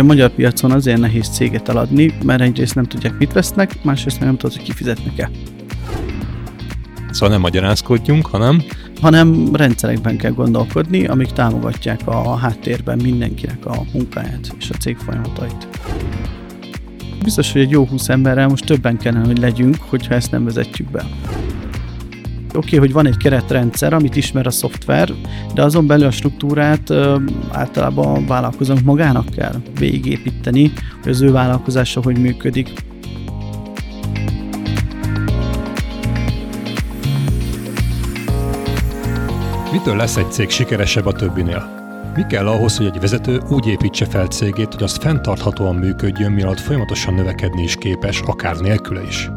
A magyar piacon azért nehéz céget eladni, mert egyrészt nem tudják, mit vesznek, másrészt meg nem tudod, hogy kifizetnek-e. Szóval nem magyarázkodjunk, hanem hanem rendszerekben kell gondolkodni, amik támogatják a háttérben mindenkinek a munkáját és a cég folyamatait. Biztos, hogy egy jó 20 emberrel most többen kellene, hogy legyünk, hogyha ezt nem vezetjük be. Oké, okay, hogy van egy keretrendszer, amit ismer a szoftver, de azon belül a struktúrát ö, általában a vállalkozónk magának kell végigépíteni, hogy az ő vállalkozása hogy működik. Mitől lesz egy cég sikeresebb a többinél? Mi kell ahhoz, hogy egy vezető úgy építse fel cégét, hogy az fenntarthatóan működjön, mielőtt folyamatosan növekedni is képes, akár nélküle is?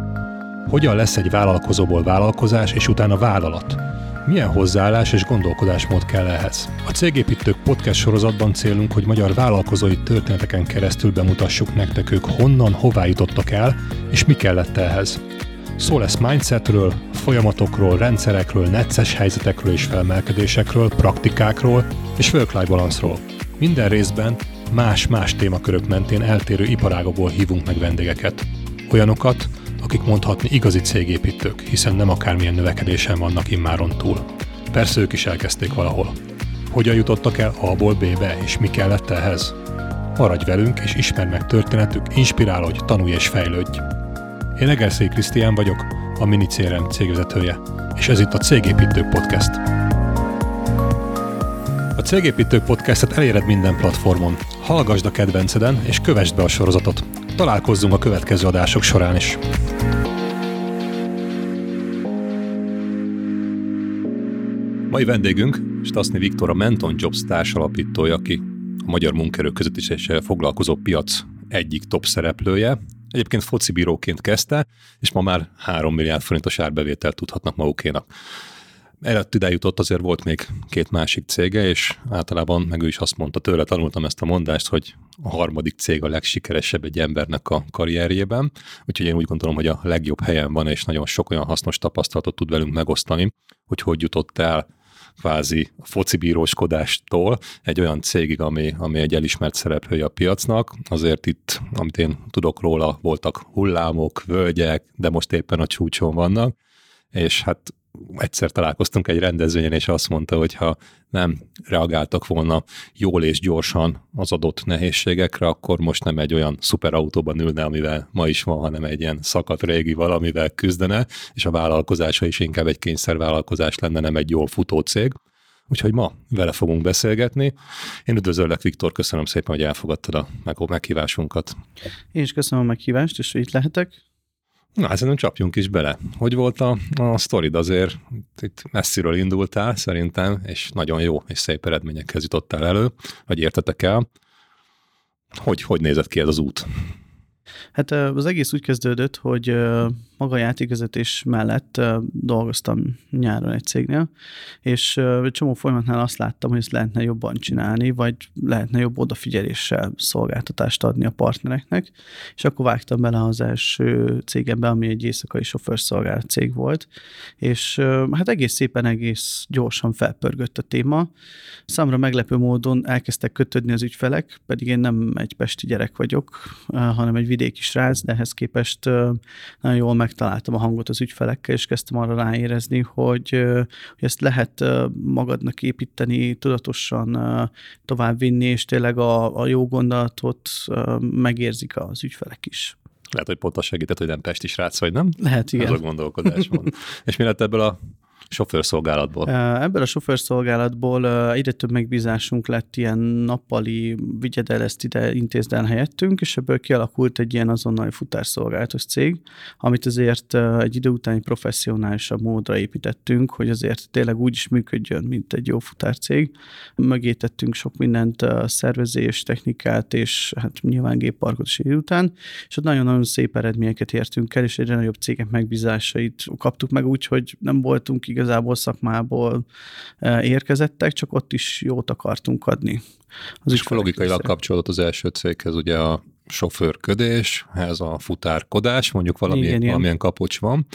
Hogyan lesz egy vállalkozóból vállalkozás és utána vállalat? Milyen hozzáállás és gondolkodásmód kell ehhez? A Cégépítők podcast sorozatban célunk, hogy magyar vállalkozói történeteken keresztül bemutassuk nektek ők honnan, hová jutottak el, és mi kellett ehhez. Szó lesz mindsetről, folyamatokról, rendszerekről, necces helyzetekről és felmelkedésekről, praktikákról és work-life balanszról. Minden részben más-más témakörök mentén eltérő iparágokból hívunk meg vendégeket. Olyanokat, akik mondhatni igazi cégépítők, hiszen nem akármilyen növekedésen vannak immáron túl. Persze ők is elkezdték valahol. Hogyan jutottak el A-ból B-be, és mi kellett ehhez? Maradj velünk, és ismerd meg történetük, inspirálódj, tanulj és fejlődj! Én Egerszék Krisztián vagyok, a Mini CRM cégvezetője, és ez itt a Cégépítők Podcast. A Cégépítők Podcastet eléred minden platformon. Hallgasd a kedvenceden, és kövessd be a sorozatot. Találkozzunk a következő adások során is. Mai vendégünk Stasny Viktor, a Menton Jobs társalapítója, aki a magyar munkerők is foglalkozó piac egyik top szereplője, Egyébként focibíróként kezdte, és ma már 3 milliárd forintos árbevételt tudhatnak magukénak. Előtt ide jutott, azért volt még két másik cége, és általában meg ő is azt mondta, tőle tanultam ezt a mondást, hogy a harmadik cég a legsikeresebb egy embernek a karrierjében, úgyhogy én úgy gondolom, hogy a legjobb helyen van, és nagyon sok olyan hasznos tapasztalatot tud velünk megosztani, hogy hogy jutott el kvázi a foci bíróskodástól egy olyan cégig, ami, ami egy elismert szereplője a piacnak. Azért itt, amit én tudok róla, voltak hullámok, völgyek, de most éppen a csúcson vannak, és hát egyszer találkoztunk egy rendezvényen, és azt mondta, hogy ha nem reagáltak volna jól és gyorsan az adott nehézségekre, akkor most nem egy olyan szuperautóban ülne, amivel ma is van, hanem egy ilyen szakadt régi valamivel küzdene, és a vállalkozása is inkább egy kényszervállalkozás lenne, nem egy jól futó cég. Úgyhogy ma vele fogunk beszélgetni. Én üdvözöllek, Viktor, köszönöm szépen, hogy elfogadtad a meghívásunkat. Én is köszönöm a meghívást, és itt lehetek. Na, hát szerintem csapjunk is bele. Hogy volt a, a sztorid azért? Itt messziről indultál szerintem, és nagyon jó és szép eredményekhez jutottál elő, vagy értetek el. Hogy, hogy nézett ki ez az út? Hát az egész úgy kezdődött, hogy maga a játékvezetés mellett dolgoztam nyáron egy cégnél, és egy csomó folyamatnál azt láttam, hogy ezt lehetne jobban csinálni, vagy lehetne jobb odafigyeléssel szolgáltatást adni a partnereknek, és akkor vágtam bele az első cégembe, ami egy éjszakai sofőrszolgálat cég volt, és hát egész szépen, egész gyorsan felpörgött a téma. Számra meglepő módon elkezdtek kötődni az ügyfelek, pedig én nem egy pesti gyerek vagyok, hanem egy vidéki srác, de ehhez képest nagyon jól megtaláltam a hangot az ügyfelekkel, és kezdtem arra ráérezni, hogy, hogy ezt lehet magadnak építeni, tudatosan továbbvinni, és tényleg a, a jó gondolatot megérzik az ügyfelek is. Lehet, hogy pont az segített, hogy nem pesti srác vagy, nem? Lehet, igen. Ez a gondolkodás van. és mi lett ebből a sofőrszolgálatból? Ebből a sofőrszolgálatból egyre több megbízásunk lett ilyen nappali, vigyed el ezt ide, intézd el helyettünk, és ebből kialakult egy ilyen azonnali futásszolgálatos cég, amit azért egy idő utáni professzionálisabb módra építettünk, hogy azért tényleg úgy is működjön, mint egy jó futárcég. Mögé tettünk sok mindent, szervezés, technikát, és hát nyilván gépparkot is idő után, és ott nagyon-nagyon szép eredményeket értünk el, és egyre nagyobb cégek megbízásait kaptuk meg úgy, hogy nem voltunk igaz igazából szakmából e, érkezettek, csak ott is jót akartunk adni. Az és logikailag kapcsolódott az első céghez ugye a sofőrködés, ez a futárkodás, mondjuk valami, igen, valamilyen kapocs van,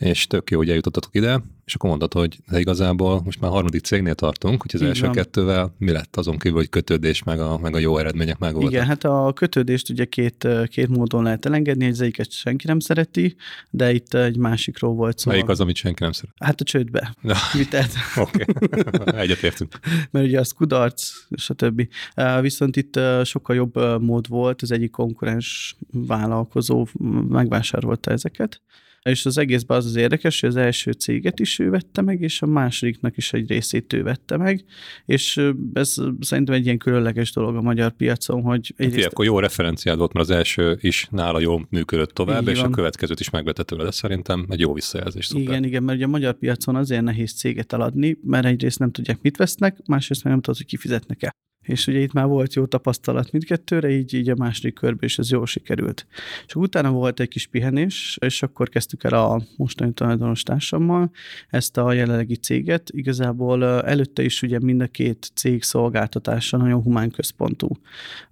és tök jó, hogy eljutottatok ide, és akkor mondod, hogy de igazából most már harmadik cégnél tartunk, hogy az Így első van. kettővel mi lett azon kívül, hogy kötődés, meg a, meg a jó eredmények meg voltak. Igen, hát a kötődést ugye két, két módon lehet elengedni, az egyiket senki nem szereti, de itt egy másikról volt szó. Melyik az, amit senki nem szeret? Hát a csődbe. Ja. Vitelt. Oké, egyetértünk. mert ugye az kudarc, stb. Viszont itt sokkal jobb mód volt, az egyik konkurens vállalkozó megvásárolta ezeket, és az egészben az az érdekes, hogy az első céget is ő vette meg, és a másodiknak is egy részét ő vette meg, és ez szerintem egy ilyen különleges dolog a magyar piacon, hogy Fia, egyrészt akkor jó referenciád volt, mert az első is nála jól működött tovább, Így és van. a következőt is megvette tőle, de szerintem egy jó visszajelzés. Szuper. Igen, igen, mert ugye a magyar piacon azért nehéz céget eladni, mert egyrészt nem tudják, mit vesznek, másrészt meg nem tudod, hogy kifizetnek-e. És ugye itt már volt jó tapasztalat mindkettőre, így, így a második körben is ez jól sikerült. És utána volt egy kis pihenés, és akkor kezdtük el a mostani tulajdonos társammal ezt a jelenlegi céget. Igazából előtte is ugye mind a két cég szolgáltatása nagyon humán központú.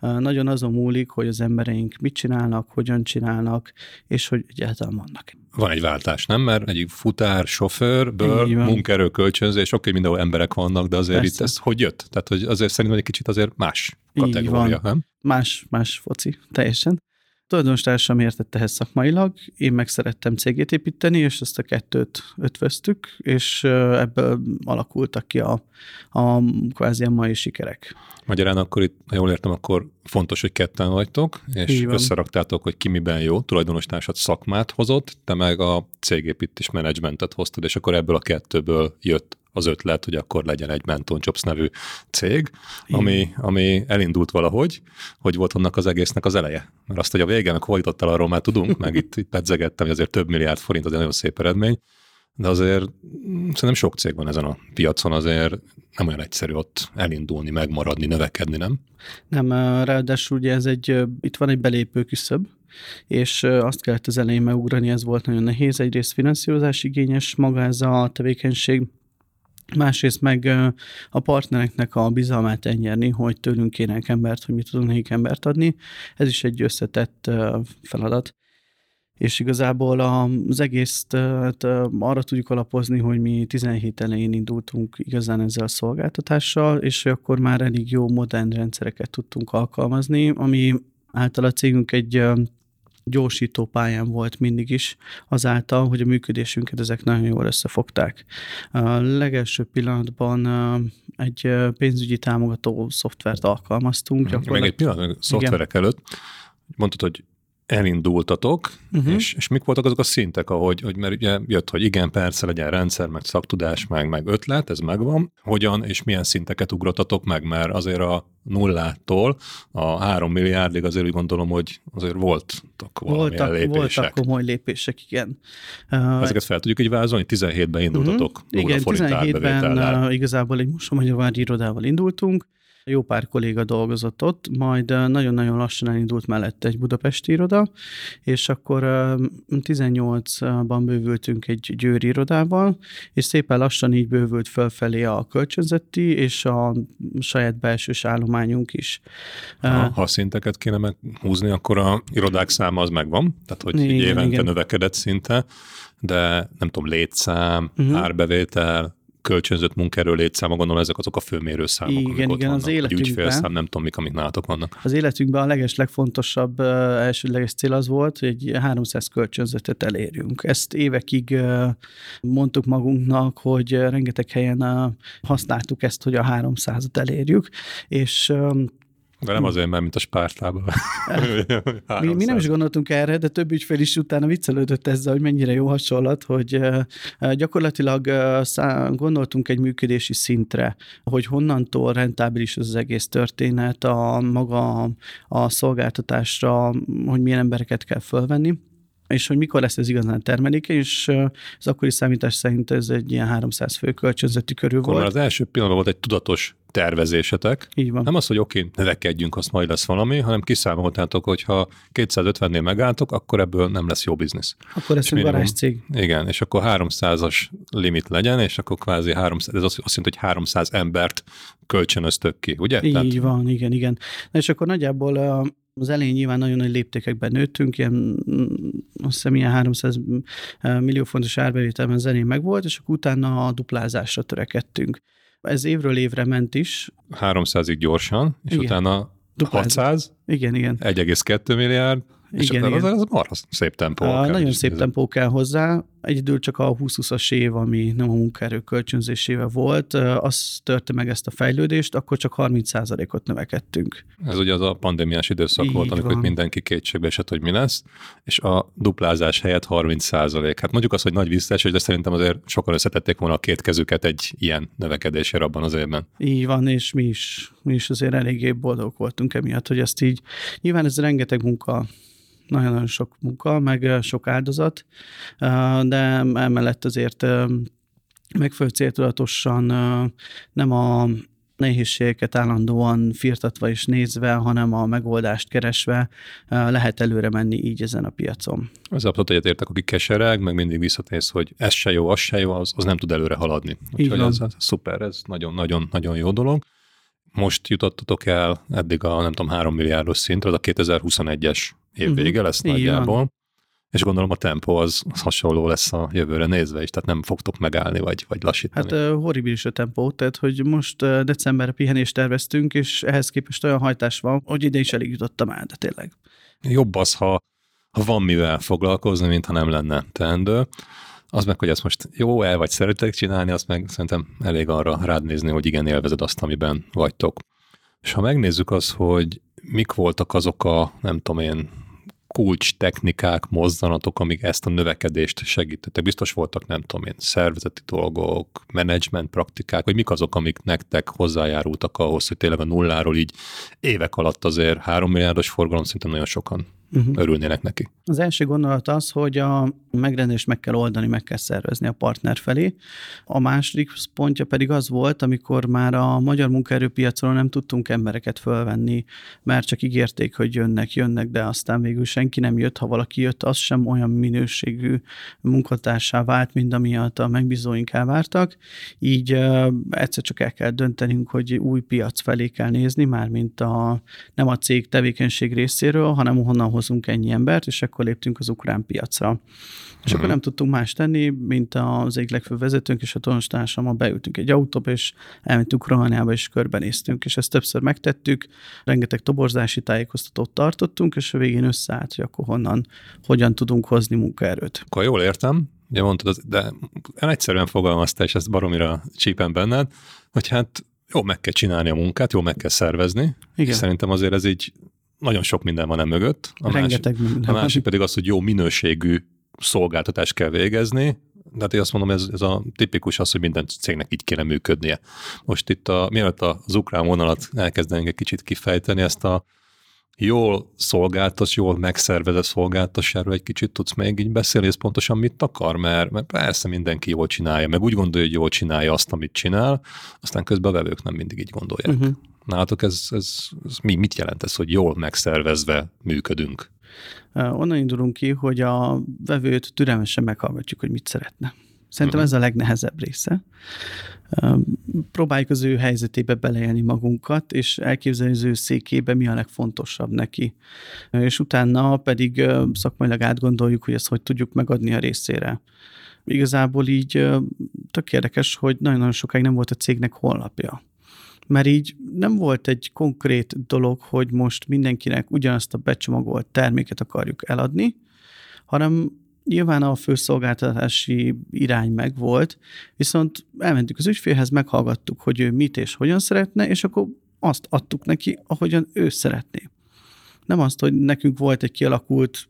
Nagyon azon múlik, hogy az embereink mit csinálnak, hogyan csinálnak, és hogy egyáltalán vannak. Van egy váltás, nem? Mert egyik futár, sofőrből munkaerő kölcsönzés, oké, mindenhol emberek vannak, de azért Persze. itt ez hogy jött? Tehát, hogy azért szerintem egy kicsit azért más Így kategória, van. nem? más, más foci, teljesen. Tulajdonostársam értett ehhez szakmailag, én meg szerettem cégét építeni, és ezt a kettőt ötvöztük, és ebből alakultak ki a, a kvázi a mai sikerek. Magyarán akkor itt, ha jól értem, akkor fontos, hogy ketten vagytok, és Így összeraktátok, hogy ki miben jó, tulajdonostársad szakmát hozott, te meg a cégépítés menedzsmentet hoztad, és akkor ebből a kettőből jött az ötlet, hogy akkor legyen egy Menton Jobs nevű cég, ami, ami elindult valahogy, hogy volt annak az egésznek az eleje. Mert azt, hogy a vége, meg hol jutott el, arról már tudunk, meg itt, itt pedzegettem, hogy azért több milliárd forint, az egy nagyon szép eredmény, de azért szerintem sok cég van ezen a piacon, azért nem olyan egyszerű ott elindulni, megmaradni, növekedni, nem? Nem, ráadásul ugye ez egy, itt van egy belépő küszöb, és azt kellett az elején megugrani, ez volt nagyon nehéz. Egyrészt finanszírozás igényes maga ez a tevékenység, másrészt meg a partnereknek a bizalmát elnyerni, hogy tőlünk kérnek embert, hogy mi tudunk nekik embert adni. Ez is egy összetett feladat. És igazából az egészt hát, arra tudjuk alapozni, hogy mi 17 elején indultunk igazán ezzel a szolgáltatással, és akkor már elég jó modern rendszereket tudtunk alkalmazni, ami által a cégünk egy gyorsító pályán volt mindig is, azáltal, hogy a működésünket ezek nagyon jól összefogták. A legelső pillanatban egy pénzügyi támogató szoftvert alkalmaztunk. Mhm. Még egy pillanat, szoftverek előtt mondtad, hogy elindultatok, uh-huh. és, és mik voltak azok a szintek, ahogy, hogy mert ugye jött, hogy igen, persze legyen rendszer, meg szaktudás, meg, meg ötlet, ez megvan. Hogyan és milyen szinteket ugrottatok meg, mert azért a nullától a három milliárdig azért úgy gondolom, hogy azért voltak voltak, lépések. voltak komoly lépések, igen. Ezeket fel tudjuk így vázolni? 17-ben indultatok uh-huh. Igen, forint 17-ben árbevétellel. uh, igazából egy Mosomagyavári irodával indultunk, jó pár kolléga dolgozott ott, majd nagyon-nagyon lassan elindult mellette egy budapesti iroda, és akkor uh, 18-ban bővültünk egy győri irodával, és szépen lassan így bővült fölfelé a kölcsönzeti és a saját belsős állományunk is. Ha, ha szinteket kéne meghúzni, akkor a irodák száma az megvan, tehát hogy Igen, évente igen. növekedett szinte, de nem tudom, létszám, uh-huh. árbevétel, kölcsönzött munkaerő létszáma, gondolom ezek azok a főmérőszámok, Igen, amik ott igen, az vannak. Vagy életünkben- ügyfélszám, nem tudom, mik, amik nálatok vannak. Az életünkben a leges legfontosabb elsődleges cél az volt, hogy egy 300 kölcsönzötet elérjünk. Ezt évekig mondtuk magunknak, hogy rengeteg helyen használtuk ezt, hogy a 300-at elérjük, és De nem azért, mert mint a spártában. mi, mi nem is gondoltunk erre, de több ügyfél is utána viccelődött ezzel, hogy mennyire jó hasonlat, hogy uh, uh, gyakorlatilag szá- gondoltunk egy működési szintre, hogy honnantól rentábilis az, az egész történet, a maga a, a szolgáltatásra, hogy milyen embereket kell fölvenni és hogy mikor lesz ez igazán termelékeny, és az akkori számítás szerint ez egy ilyen 300 fő kölcsönzeti körül Akkor volt. az első pillanatban volt egy tudatos tervezésetek. Így van. Nem az, hogy oké, növekedjünk, azt majd lesz valami, hanem kiszámoltátok, hogy ha 250-nél megálltok, akkor ebből nem lesz jó biznisz. Akkor ez egy garázscég. Igen, és akkor 300-as limit legyen, és akkor kvázi 300, ez azt azt jelenti, hogy 300 embert kölcsönöztök ki, ugye? Így van, igen, igen. Na és akkor nagyjából Az elején nyilván nagyon nagy léptékekben nőttünk, ilyen, mm, azt hiszem ilyen 300 millió fontos árbevételben az elején megvolt, és akkor utána a duplázásra törekedtünk. Ez évről évre ment is. 300-ig gyorsan, és igen. utána Dupláz. 600, igen, igen. 1,2 milliárd, és igen, igen. az, az marha szép tempó. A, kell, nagyon szép tempó kell hozzá. Egyedül csak a 20-20-as év, ami nem a munkaerő kölcsönzésével volt, az törte meg ezt a fejlődést, akkor csak 30%-ot növekedtünk. Ez ugye az a pandémiás időszak Így volt, amikor van. mindenki kétségbe esett, hogy mi lesz, és a duplázás helyett 30%. Hát mondjuk azt, hogy nagy visszaesés, de szerintem azért sokan összetették volna a két kezüket egy ilyen növekedésére abban az évben. Így van, és mi is, mi is azért eléggé boldog voltunk emiatt, hogy ezt így, nyilván ez rengeteg munka nagyon-nagyon sok munka, meg sok áldozat, de emellett azért megfelelő céltudatosan nem a nehézségeket állandóan firtatva és nézve, hanem a megoldást keresve lehet előre menni így ezen a piacon. Az abszolút egyetértek, aki kesereg, meg mindig visszatész, hogy ez se jó, az se jó, az, az nem tud előre haladni. Úgyhogy ez, ez szuper, ez nagyon-nagyon-nagyon jó dolog. Most jutottatok el eddig a nem tudom, 3 milliárdos szintre, az a 2021-es év mhm. lesz nagyjából. És gondolom a tempó az, az hasonló lesz a jövőre nézve is, tehát nem fogtok megállni vagy, vagy lassítani. Hát uh, horribilis a tempó, tehát hogy most uh, decemberre pihenést terveztünk, és ehhez képest olyan hajtás van, hogy ide is elég jutottam el, de tényleg. Jobb az, ha, ha van mivel foglalkozni, mint ha nem lenne teendő. Az meg, hogy ezt most jó el vagy szeretek csinálni, azt meg szerintem elég arra rád nézni, hogy igen, élvezed azt, amiben vagytok. És ha megnézzük az, hogy mik voltak azok a, nem tudom én, kulcs technikák, mozzanatok, amik ezt a növekedést segítettek. Biztos voltak, nem tudom én, szervezeti dolgok, menedzsment praktikák, vagy mik azok, amik nektek hozzájárultak ahhoz, hogy tényleg a nulláról így évek alatt azért három milliárdos forgalom szinte nagyon sokan uh-huh. örülnének neki. Az első gondolat az, hogy a megrendelést meg kell oldani, meg kell szervezni a partner felé. A második pontja pedig az volt, amikor már a magyar munkaerőpiacon nem tudtunk embereket fölvenni, mert csak ígérték, hogy jönnek, jönnek, de aztán végül senki nem jött. Ha valaki jött, az sem olyan minőségű munkatársá vált, mint amiatt a megbízóink elvártak. Így egyszer csak el kell döntenünk, hogy új piac felé kell nézni, már mint a, nem a cég tevékenység részéről, hanem honnan hozunk ennyi embert, és akkor léptünk az ukrán piacra. És uh-huh. akkor mhm. nem tudtunk más tenni, mint az egyik legfőbb vezetőnk és a társammal beültünk egy autóba, és elmentünk Romániába, és körbenéztünk, és ezt többször megtettük, rengeteg toborzási tájékoztatót tartottunk, és a végén összeállt, hogy akkor honnan, hogyan tudunk hozni munkaerőt. Akkor jól értem, ugye mondtad, de egyszerűen fogalmazta, és ezt baromira csípem benned, hogy hát jó meg kell csinálni a munkát, jó meg kell szervezni. Igen. És szerintem azért ez így nagyon sok minden van e mögött. A Rengeteg másik, minden. A másik pedig az, hogy jó minőségű szolgáltatást kell végezni, de hát én azt mondom, ez, ez a tipikus az, hogy minden cégnek így kéne működnie. Most itt, a, mielőtt az ukrán vonalat elkezdenénk egy kicsit kifejteni, ezt a jól szolgáltatsz, jól megszervezett szolgáltatásáról egy kicsit tudsz még így beszélni, ez pontosan mit akar, mert, mert persze mindenki jól csinálja, meg úgy gondolja, hogy jól csinálja azt, amit csinál, aztán közben a vevők nem mindig így gondolják. Uh-huh. Nálatok ez, ez, ez mi, mit jelent ez, hogy jól megszervezve működünk? Onnan indulunk ki, hogy a vevőt türelmesen meghallgatjuk, hogy mit szeretne. Szerintem uh-huh. ez a legnehezebb része. Próbáljuk az ő helyzetébe beleélni magunkat, és elképzelni az ő székébe, mi a legfontosabb neki. És utána pedig szakmailag átgondoljuk, hogy ezt hogy tudjuk megadni a részére. Igazából így tök érdekes, hogy nagyon-nagyon sokáig nem volt a cégnek honlapja mert így nem volt egy konkrét dolog, hogy most mindenkinek ugyanazt a becsomagolt terméket akarjuk eladni, hanem nyilván a főszolgáltatási irány meg volt, viszont elmentük az ügyfélhez, meghallgattuk, hogy ő mit és hogyan szeretne, és akkor azt adtuk neki, ahogyan ő szeretné. Nem azt, hogy nekünk volt egy kialakult,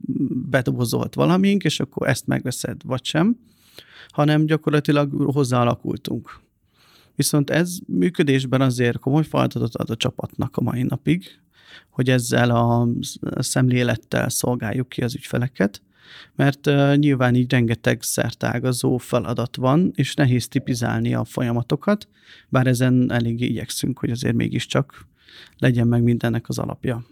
bedobozolt valamink, és akkor ezt megveszed, vagy sem, hanem gyakorlatilag hozzáalakultunk. Viszont ez működésben azért komoly feladatot ad a csapatnak a mai napig, hogy ezzel a szemlélettel szolgáljuk ki az ügyfeleket, mert nyilván így rengeteg szertágazó feladat van, és nehéz tipizálni a folyamatokat, bár ezen eléggé igyekszünk, hogy azért mégiscsak legyen meg mindennek az alapja.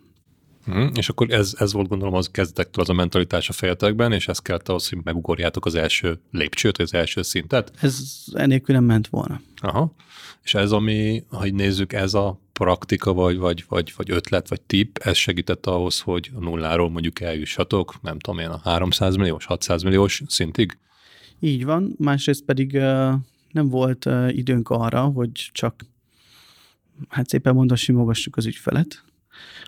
Hmm, és akkor ez, ez volt gondolom az kezdetektől az a mentalitás a fejetekben, és ez kellett ahhoz, hogy megugorjátok az első lépcsőt, az első szintet? Ez enélkül nem ment volna. Aha. És ez, ami, ha nézzük, ez a praktika, vagy, vagy, vagy, vagy ötlet, vagy tip, ez segített ahhoz, hogy a nulláról mondjuk eljussatok, nem tudom én, a 300 milliós, 600 milliós szintig? Így van, másrészt pedig nem volt időnk arra, hogy csak hát szépen mondva simogassuk az ügyfelet,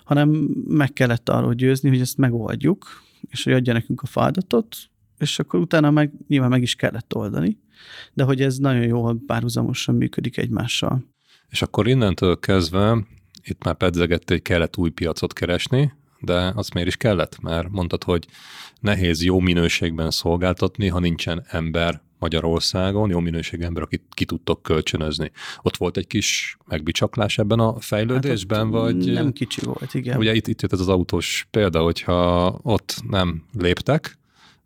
hanem meg kellett arról győzni, hogy ezt megoldjuk, és hogy adja nekünk a feladatot, és akkor utána meg nyilván meg is kellett oldani, de hogy ez nagyon jól párhuzamosan működik egymással. És akkor innentől kezdve itt már pedzegett, hogy kellett új piacot keresni, de azt miért is kellett? Mert mondtad, hogy nehéz jó minőségben szolgáltatni, ha nincsen ember Magyarországon, jó minőségű ember, akit ki tudtok kölcsönözni. Ott volt egy kis megbicsaklás ebben a fejlődésben, hát vagy? Nem kicsi volt, igen. Ugye itt, itt jött ez az autós példa, hogyha ott nem léptek,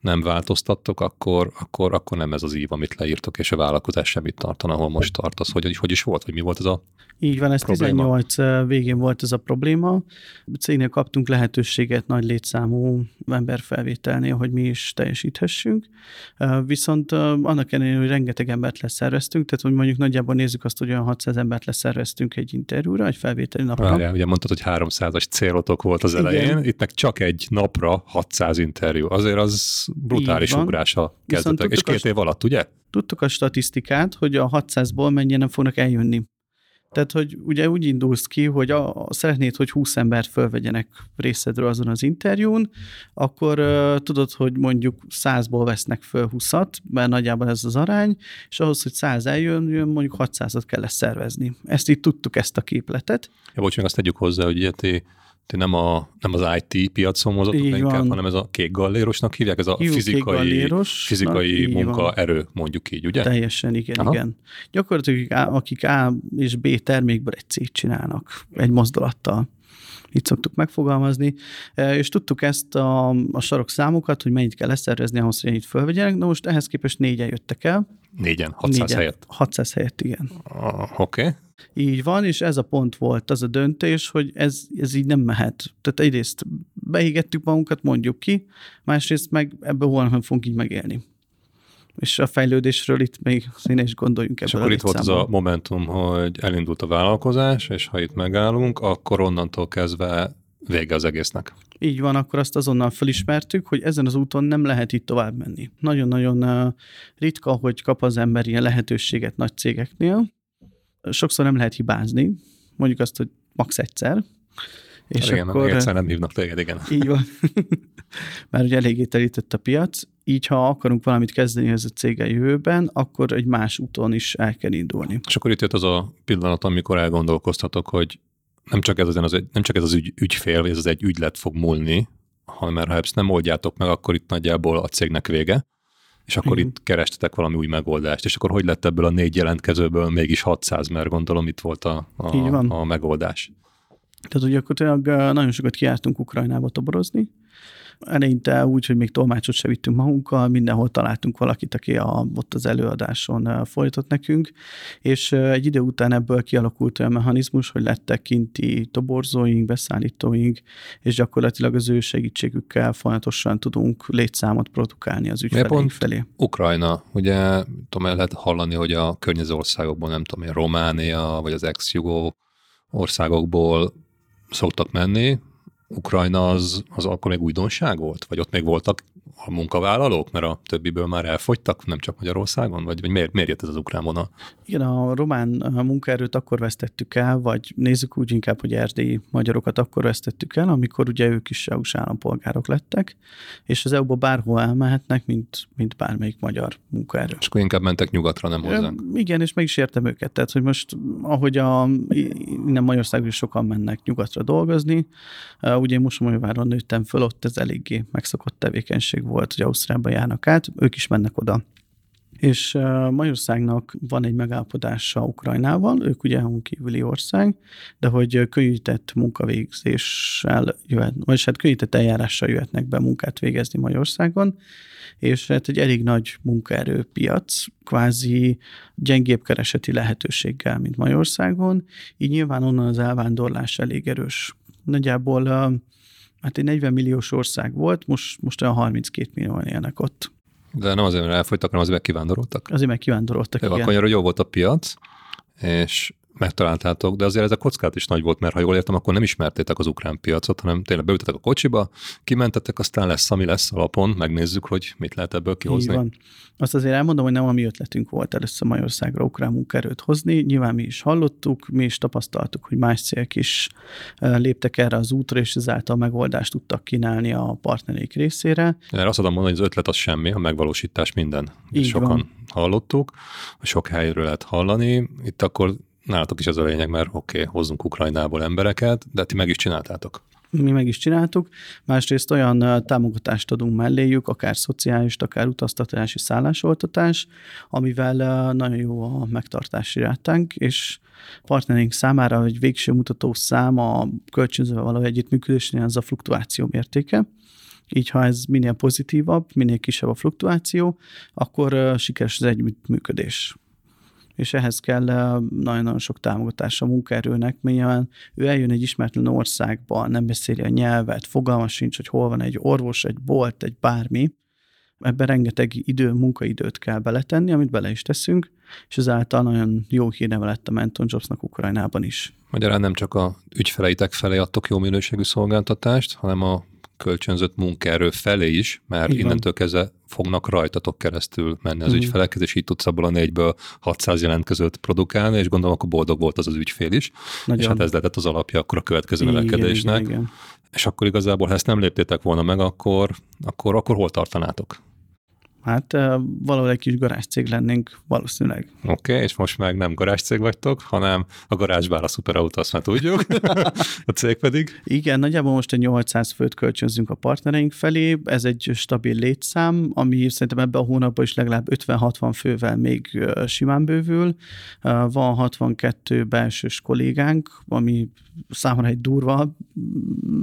nem változtattok, akkor, akkor, akkor nem ez az ív, amit leírtok, és a vállalkozás semmit tartan, ahol most tartasz. Hogy, hogy is volt, vagy mi volt ez a Így van, ez probléma? 18 végén volt ez a probléma. A cégnél kaptunk lehetőséget nagy létszámú emberfelvételnél, hogy mi is teljesíthessünk. Viszont annak ellenére, hogy rengeteg embert leszerveztünk, tehát hogy mondjuk nagyjából nézzük azt, hogy olyan 600 embert leszerveztünk egy interjúra, egy felvételi napra. Várjál, ugye mondtad, hogy 300-as célotok volt az elején, Igen. itt meg csak egy napra 600 interjú. Azért az brutális ugrás a kezdetek. És két év alatt, ugye? Tudtuk a statisztikát, hogy a 600-ból mennyien nem fognak eljönni. Tehát, hogy ugye úgy indulsz ki, hogy a, a, szeretnéd, hogy 20 embert fölvegyenek részedről azon az interjún, akkor uh, tudod, hogy mondjuk 100-ból vesznek föl 20-at, mert nagyjából ez az arány, és ahhoz, hogy 100 eljön, mondjuk 600-at kell szervezni. Ezt így tudtuk, ezt a képletet. Ja, bocs, még azt tegyük hozzá, hogy ugye ti ti nem, a, nem az IT piacon mozottak inkább, hanem ez a kék gallérosnak hívják, ez a Hívjuk fizikai, fizikai munkaerő, mondjuk így, ugye? Teljesen, igen, Aha. igen. Gyakorlatilag akik A és B termékből egy cég csinálnak, egy mozdulattal így szoktuk megfogalmazni, e, és tudtuk ezt a, a sarok számokat, hogy mennyit kell leszervezni ahhoz, hogy ennyit fölvegyenek, de most ehhez képest négyen jöttek el. Négyen, 600 négyen, helyett? 600 helyett, igen. Uh, Oké. Okay. Így van, és ez a pont volt az a döntés, hogy ez, ez így nem mehet. Tehát egyrészt beégettük magunkat, mondjuk ki, másrészt meg ebből holnap fogunk így megélni. És a fejlődésről itt még színe is gondoljunk ebből És akkor itt volt az a momentum, hogy elindult a vállalkozás, és ha itt megállunk, akkor onnantól kezdve vége az egésznek. Így van, akkor azt azonnal felismertük, hogy ezen az úton nem lehet itt tovább menni. Nagyon-nagyon ritka, hogy kap az ember ilyen lehetőséget nagy cégeknél, sokszor nem lehet hibázni, mondjuk azt, hogy max egyszer. És igen, akkor, egyszer nem hívnak téged, igen. Így van. Mert ugye eléggé telített a piac, így ha akarunk valamit kezdeni ez a céggel jövőben, akkor egy más úton is el kell indulni. És akkor itt jött az a pillanat, amikor elgondolkoztatok, hogy nem csak ez az, az, nem csak ez az ügy, ügyfél, vagy ez az egy ügylet fog múlni, hanem mert ha ezt nem oldjátok meg, akkor itt nagyjából a cégnek vége, és akkor Igen. itt kerestetek valami új megoldást, és akkor hogy lett ebből a négy jelentkezőből mégis 600, mert gondolom itt volt a, a, a megoldás. Tehát ugye akkor nagyon sokat kiártunk Ukrajnába toborozni, eleinte úgy, hogy még tolmácsot se vittünk magunkkal, mindenhol találtunk valakit, aki a, ott az előadáson folytott nekünk, és egy idő után ebből kialakult olyan mechanizmus, hogy lettek kinti toborzóink, beszállítóink, és gyakorlatilag az ő segítségükkel folyamatosan tudunk létszámot produkálni az ügyfeleink felé. Ukrajna, ugye tudom, el lehet hallani, hogy a környező országokból, nem tudom én, Románia, vagy az ex-jugó országokból szoktak menni, Ukrajna az, az akkor még újdonság volt? Vagy ott még voltak a munkavállalók, mert a többiből már elfogytak, nem csak Magyarországon? Vagy, vagy miért, miért jött ez az ukrán vonal? Igen, a román munkaerőt akkor vesztettük el, vagy nézzük úgy inkább, hogy erdélyi magyarokat akkor vesztettük el, amikor ugye ők is EU-s állampolgárok lettek, és az EU-ba bárhol elmehetnek, mint, mint bármelyik magyar munkaerő. És akkor inkább mentek nyugatra, nem hozzánk. Igen, és meg is értem őket. Tehát, hogy most, ahogy a, innen Magyarországon is sokan mennek nyugatra dolgozni, ugye én Mosomajváron nőttem föl, ott ez eléggé megszokott tevékenység volt, hogy Ausztriában járnak át, ők is mennek oda. És Magyarországnak van egy megállapodása Ukrajnával, ők ugye EU kívüli ország, de hogy könnyített munkavégzéssel jöhet, vagy hát könnyített eljárással jöhetnek be munkát végezni Magyarországon, és hát egy elég nagy munkaerőpiac, kvázi gyengébb kereseti lehetőséggel, mint Magyarországon, így nyilván onnan az elvándorlás elég erős. Nagyjából hát egy 40 milliós ország volt, most, most olyan 32 millióan élnek ott. De nem azért, mert elfogytak, hanem azért, mert kivándoroltak. Azért, mert kivándoroltak, igen. Akkor jó volt a piac, és megtaláltátok, de azért ez a kockát is nagy volt, mert ha jól értem, akkor nem ismertétek az ukrán piacot, hanem tényleg beültetek a kocsiba, kimentetek, aztán lesz, ami lesz alapon, megnézzük, hogy mit lehet ebből kihozni. Így van. Azt azért elmondom, hogy nem a mi ötletünk volt először Magyarországra ukrán munkerőt hozni. Nyilván mi is hallottuk, mi is tapasztaltuk, hogy más cégek is léptek erre az útra, és ezáltal megoldást tudtak kínálni a partnereik részére. Erre azt adom mondani, hogy az ötlet az semmi, a megvalósítás minden. Így Sokan van. hallottuk, sok helyről lehet hallani. Itt akkor nálatok is az a lényeg, mert oké, okay, hozzunk Ukrajnából embereket, de ti meg is csináltátok. Mi meg is csináltuk. Másrészt olyan támogatást adunk melléjük, akár szociális, akár utaztatási szállásoltatás, amivel nagyon jó a megtartási rátánk, és partnereink számára egy végső mutató szám a kölcsönzővel való együttműködésnél az a fluktuáció mértéke. Így, ha ez minél pozitívabb, minél kisebb a fluktuáció, akkor sikeres az együttműködés és ehhez kell nagyon-nagyon sok támogatás a munkaerőnek, mert ő eljön egy ismeretlen országba, nem beszéli a nyelvet, fogalma sincs, hogy hol van egy orvos, egy bolt, egy bármi, ebben rengeteg idő, munkaidőt kell beletenni, amit bele is teszünk, és ezáltal nagyon jó hírneve lett a Menton Jobsnak Ukrajnában is. Magyarán nem csak a ügyfeleitek felé adtok jó minőségű szolgáltatást, hanem a kölcsönzött munkaerő felé is, mert Igen. innentől kezdve fognak rajtatok keresztül menni az mm. ügyfelekhez, és így tudsz abból a négyből 600 jelentkezőt produkálni, és gondolom, akkor boldog volt az az ügyfél is. Nagyon. És hát ez lehetett az alapja akkor a következő igen, növekedésnek. Igen, igen. És akkor igazából, ha ezt nem léptétek volna meg, akkor, akkor, akkor hol tartanátok? Hát valahol egy kis garázscég lennénk valószínűleg. Oké, okay, és most meg nem garázscég vagytok, hanem a garázsbár a szuperautó, azt már tudjuk, a cég pedig. Igen, nagyjából most egy 800 főt kölcsönzünk a partnereink felé, ez egy stabil létszám, ami szerintem ebben a hónapban is legalább 50-60 fővel még simán bővül. Van 62 belsős kollégánk, ami számomra egy durva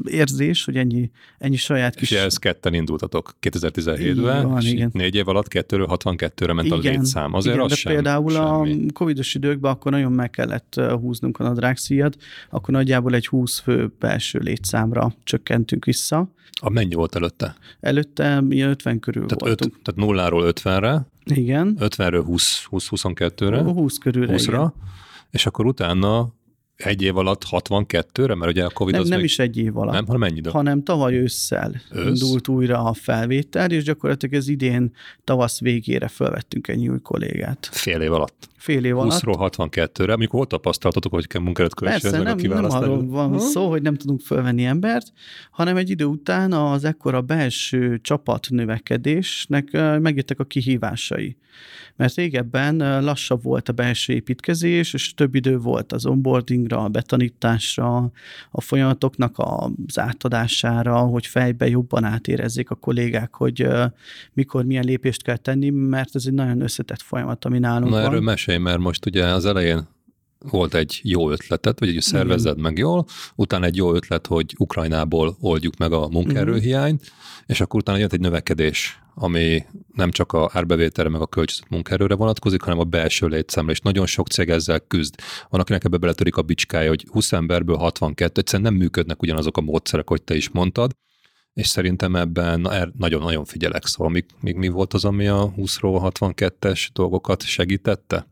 érzés, hogy ennyi, ennyi saját kis... És ezt ketten indultatok 2017-ben, és igen. Négy év alatt kettőről 62-re ment igen, a létszám. Azért igen, az de sem, például semmi. a covidos időkben akkor nagyon meg kellett húznunk a nadrágszíjat, akkor nagyjából egy 20 fő belső létszámra csökkentünk vissza. A mennyi volt előtte? Előtte mi 50 körül tehát voltunk. Öt, tehát nulláról 50-re? Igen. 50-ről 20-22-re? 20 körülre, 20-ra, igen. és akkor utána egy év alatt 62-re, mert ugye a Covid nem, az Nem még... is egy év alatt. Nem, hanem mennyi idő? Hanem tavaly ősszel Ősz? indult újra a felvétel, és gyakorlatilag az idén tavasz végére felvettünk egy új kollégát. Fél év alatt? Fél év alatt. 20-ról 62-re, amikor volt tapasztalatotok, hogy kell munkárat Persze, nem, nem arról van ha? szó, hogy nem tudunk fölvenni embert, hanem egy idő után az ekkora belső csapat növekedésnek megjöttek a kihívásai. Mert régebben lassabb volt a belső építkezés, és több idő volt az onboardingra, a betanításra, a folyamatoknak az átadására, hogy fejbe jobban átérezzék a kollégák, hogy mikor milyen lépést kell tenni, mert ez egy nagyon összetett folyamat, ami nálunk Na, van. erről mesélj, mert most ugye az elején volt egy jó ötletet, vagy egy szervezed meg jól, utána egy jó ötlet, hogy Ukrajnából oldjuk meg a munkaerőhiányt, uh-huh. és akkor utána jött egy növekedés, ami nem csak a árbevételre, meg a kölcsönzött munkaerőre vonatkozik, hanem a belső létszámra, és nagyon sok cég ezzel küzd. Van, akinek ebbe beletörik a bicskája, hogy 20 emberből 62, egyszerűen nem működnek ugyanazok a módszerek, hogy te is mondtad, és szerintem ebben er, nagyon-nagyon figyelek. Szóval még, még mi volt az, ami a 20-ról 62-es dolgokat segítette?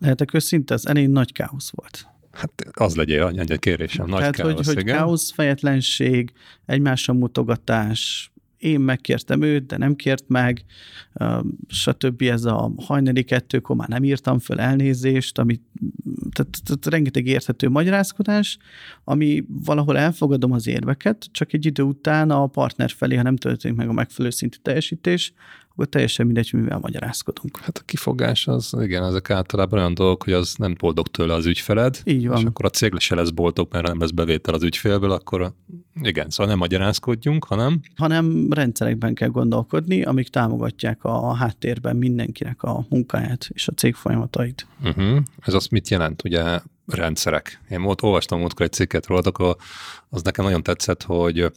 Lehetek őszinte, az elég nagy káosz volt. Hát az legyél, annyi kérésem, nagy Tehát, káosz, hogy, hogy igen. káosz, fejetlenség, egymásra mutogatás, én megkértem őt, de nem kért meg, stb. Ez a hajnali kettőkor már nem írtam föl elnézést, amit, tehát, tehát rengeteg érthető magyarázkodás, ami valahol elfogadom az érveket, csak egy idő után a partner felé, ha nem történik meg a megfelelő szintű teljesítés, akkor teljesen mindegy, mivel magyarázkodunk. Hát a kifogás az, igen, ezek általában olyan dolgok, hogy az nem boldog tőle az ügyfeled. Így van. És akkor a cég se lesz boldog, mert nem lesz bevétel az ügyfélből, akkor igen, szóval nem magyarázkodjunk, hanem... Hanem rendszerekben kell gondolkodni, amik támogatják a háttérben mindenkinek a munkáját és a cég folyamatait. Uh-huh. Ez azt mit jelent? Ugye rendszerek. Én volt, olvastam múltkor egy cikket rólatok, az nekem nagyon tetszett, hogy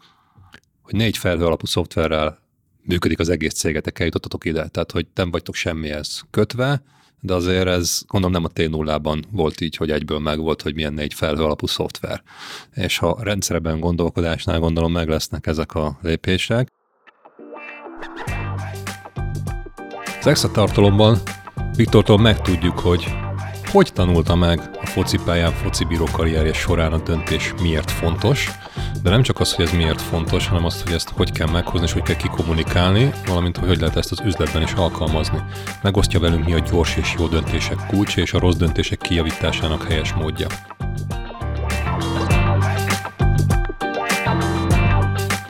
hogy négy felhő alapú szoftverrel működik az egész cégetek, eljutottatok ide. Tehát, hogy nem vagytok semmihez kötve, de azért ez gondolom nem a T0-ban volt így, hogy egyből meg volt, hogy milyen négy felhő alapú szoftver. És ha rendszerben gondolkodásnál gondolom meg lesznek ezek a lépések. Az extra tartalomban Viktortól megtudjuk, hogy hogy tanulta meg a focipályán, focibíró karrierje során a döntés miért fontos, de nem csak az, hogy ez miért fontos, hanem azt, hogy ezt hogy kell meghozni, és hogy kell kikommunikálni, valamint hogy hogy lehet ezt az üzletben is alkalmazni. Megosztja velünk, mi a gyors és jó döntések kulcsa, és a rossz döntések kijavításának helyes módja.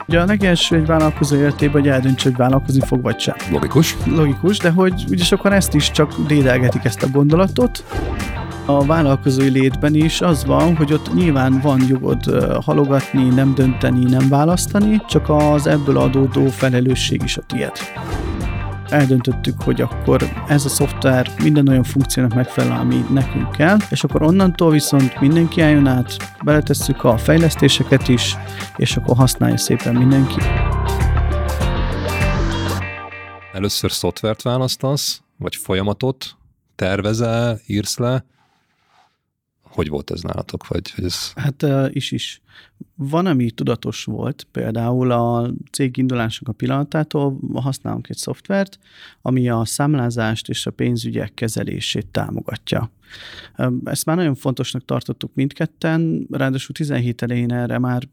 Ugye a legelső egy vállalkozó életében, hogy eldöntse, hogy vállalkozni fog, vagy sem. Logikus. Logikus, de hogy ugye sokan ezt is csak dédelgetik ezt a gondolatot. A vállalkozói létben is az van, hogy ott nyilván van jogod halogatni, nem dönteni, nem választani, csak az ebből adódó felelősség is a tied. Eldöntöttük, hogy akkor ez a szoftver minden olyan funkciónak megfelel, ami nekünk kell, és akkor onnantól viszont mindenki eljön át, beletesszük a fejlesztéseket is, és akkor használja szépen mindenki. Először szoftvert választasz, vagy folyamatot, tervezel, írsz le. Hogy volt ez nálatok? Vagy, hogy ez... Hát uh, is is. Van, ami tudatos volt, például a cég indulásnak a pillanatától használunk egy szoftvert, ami a számlázást és a pénzügyek kezelését támogatja. Ezt már nagyon fontosnak tartottuk mindketten, ráadásul 17 elején erre már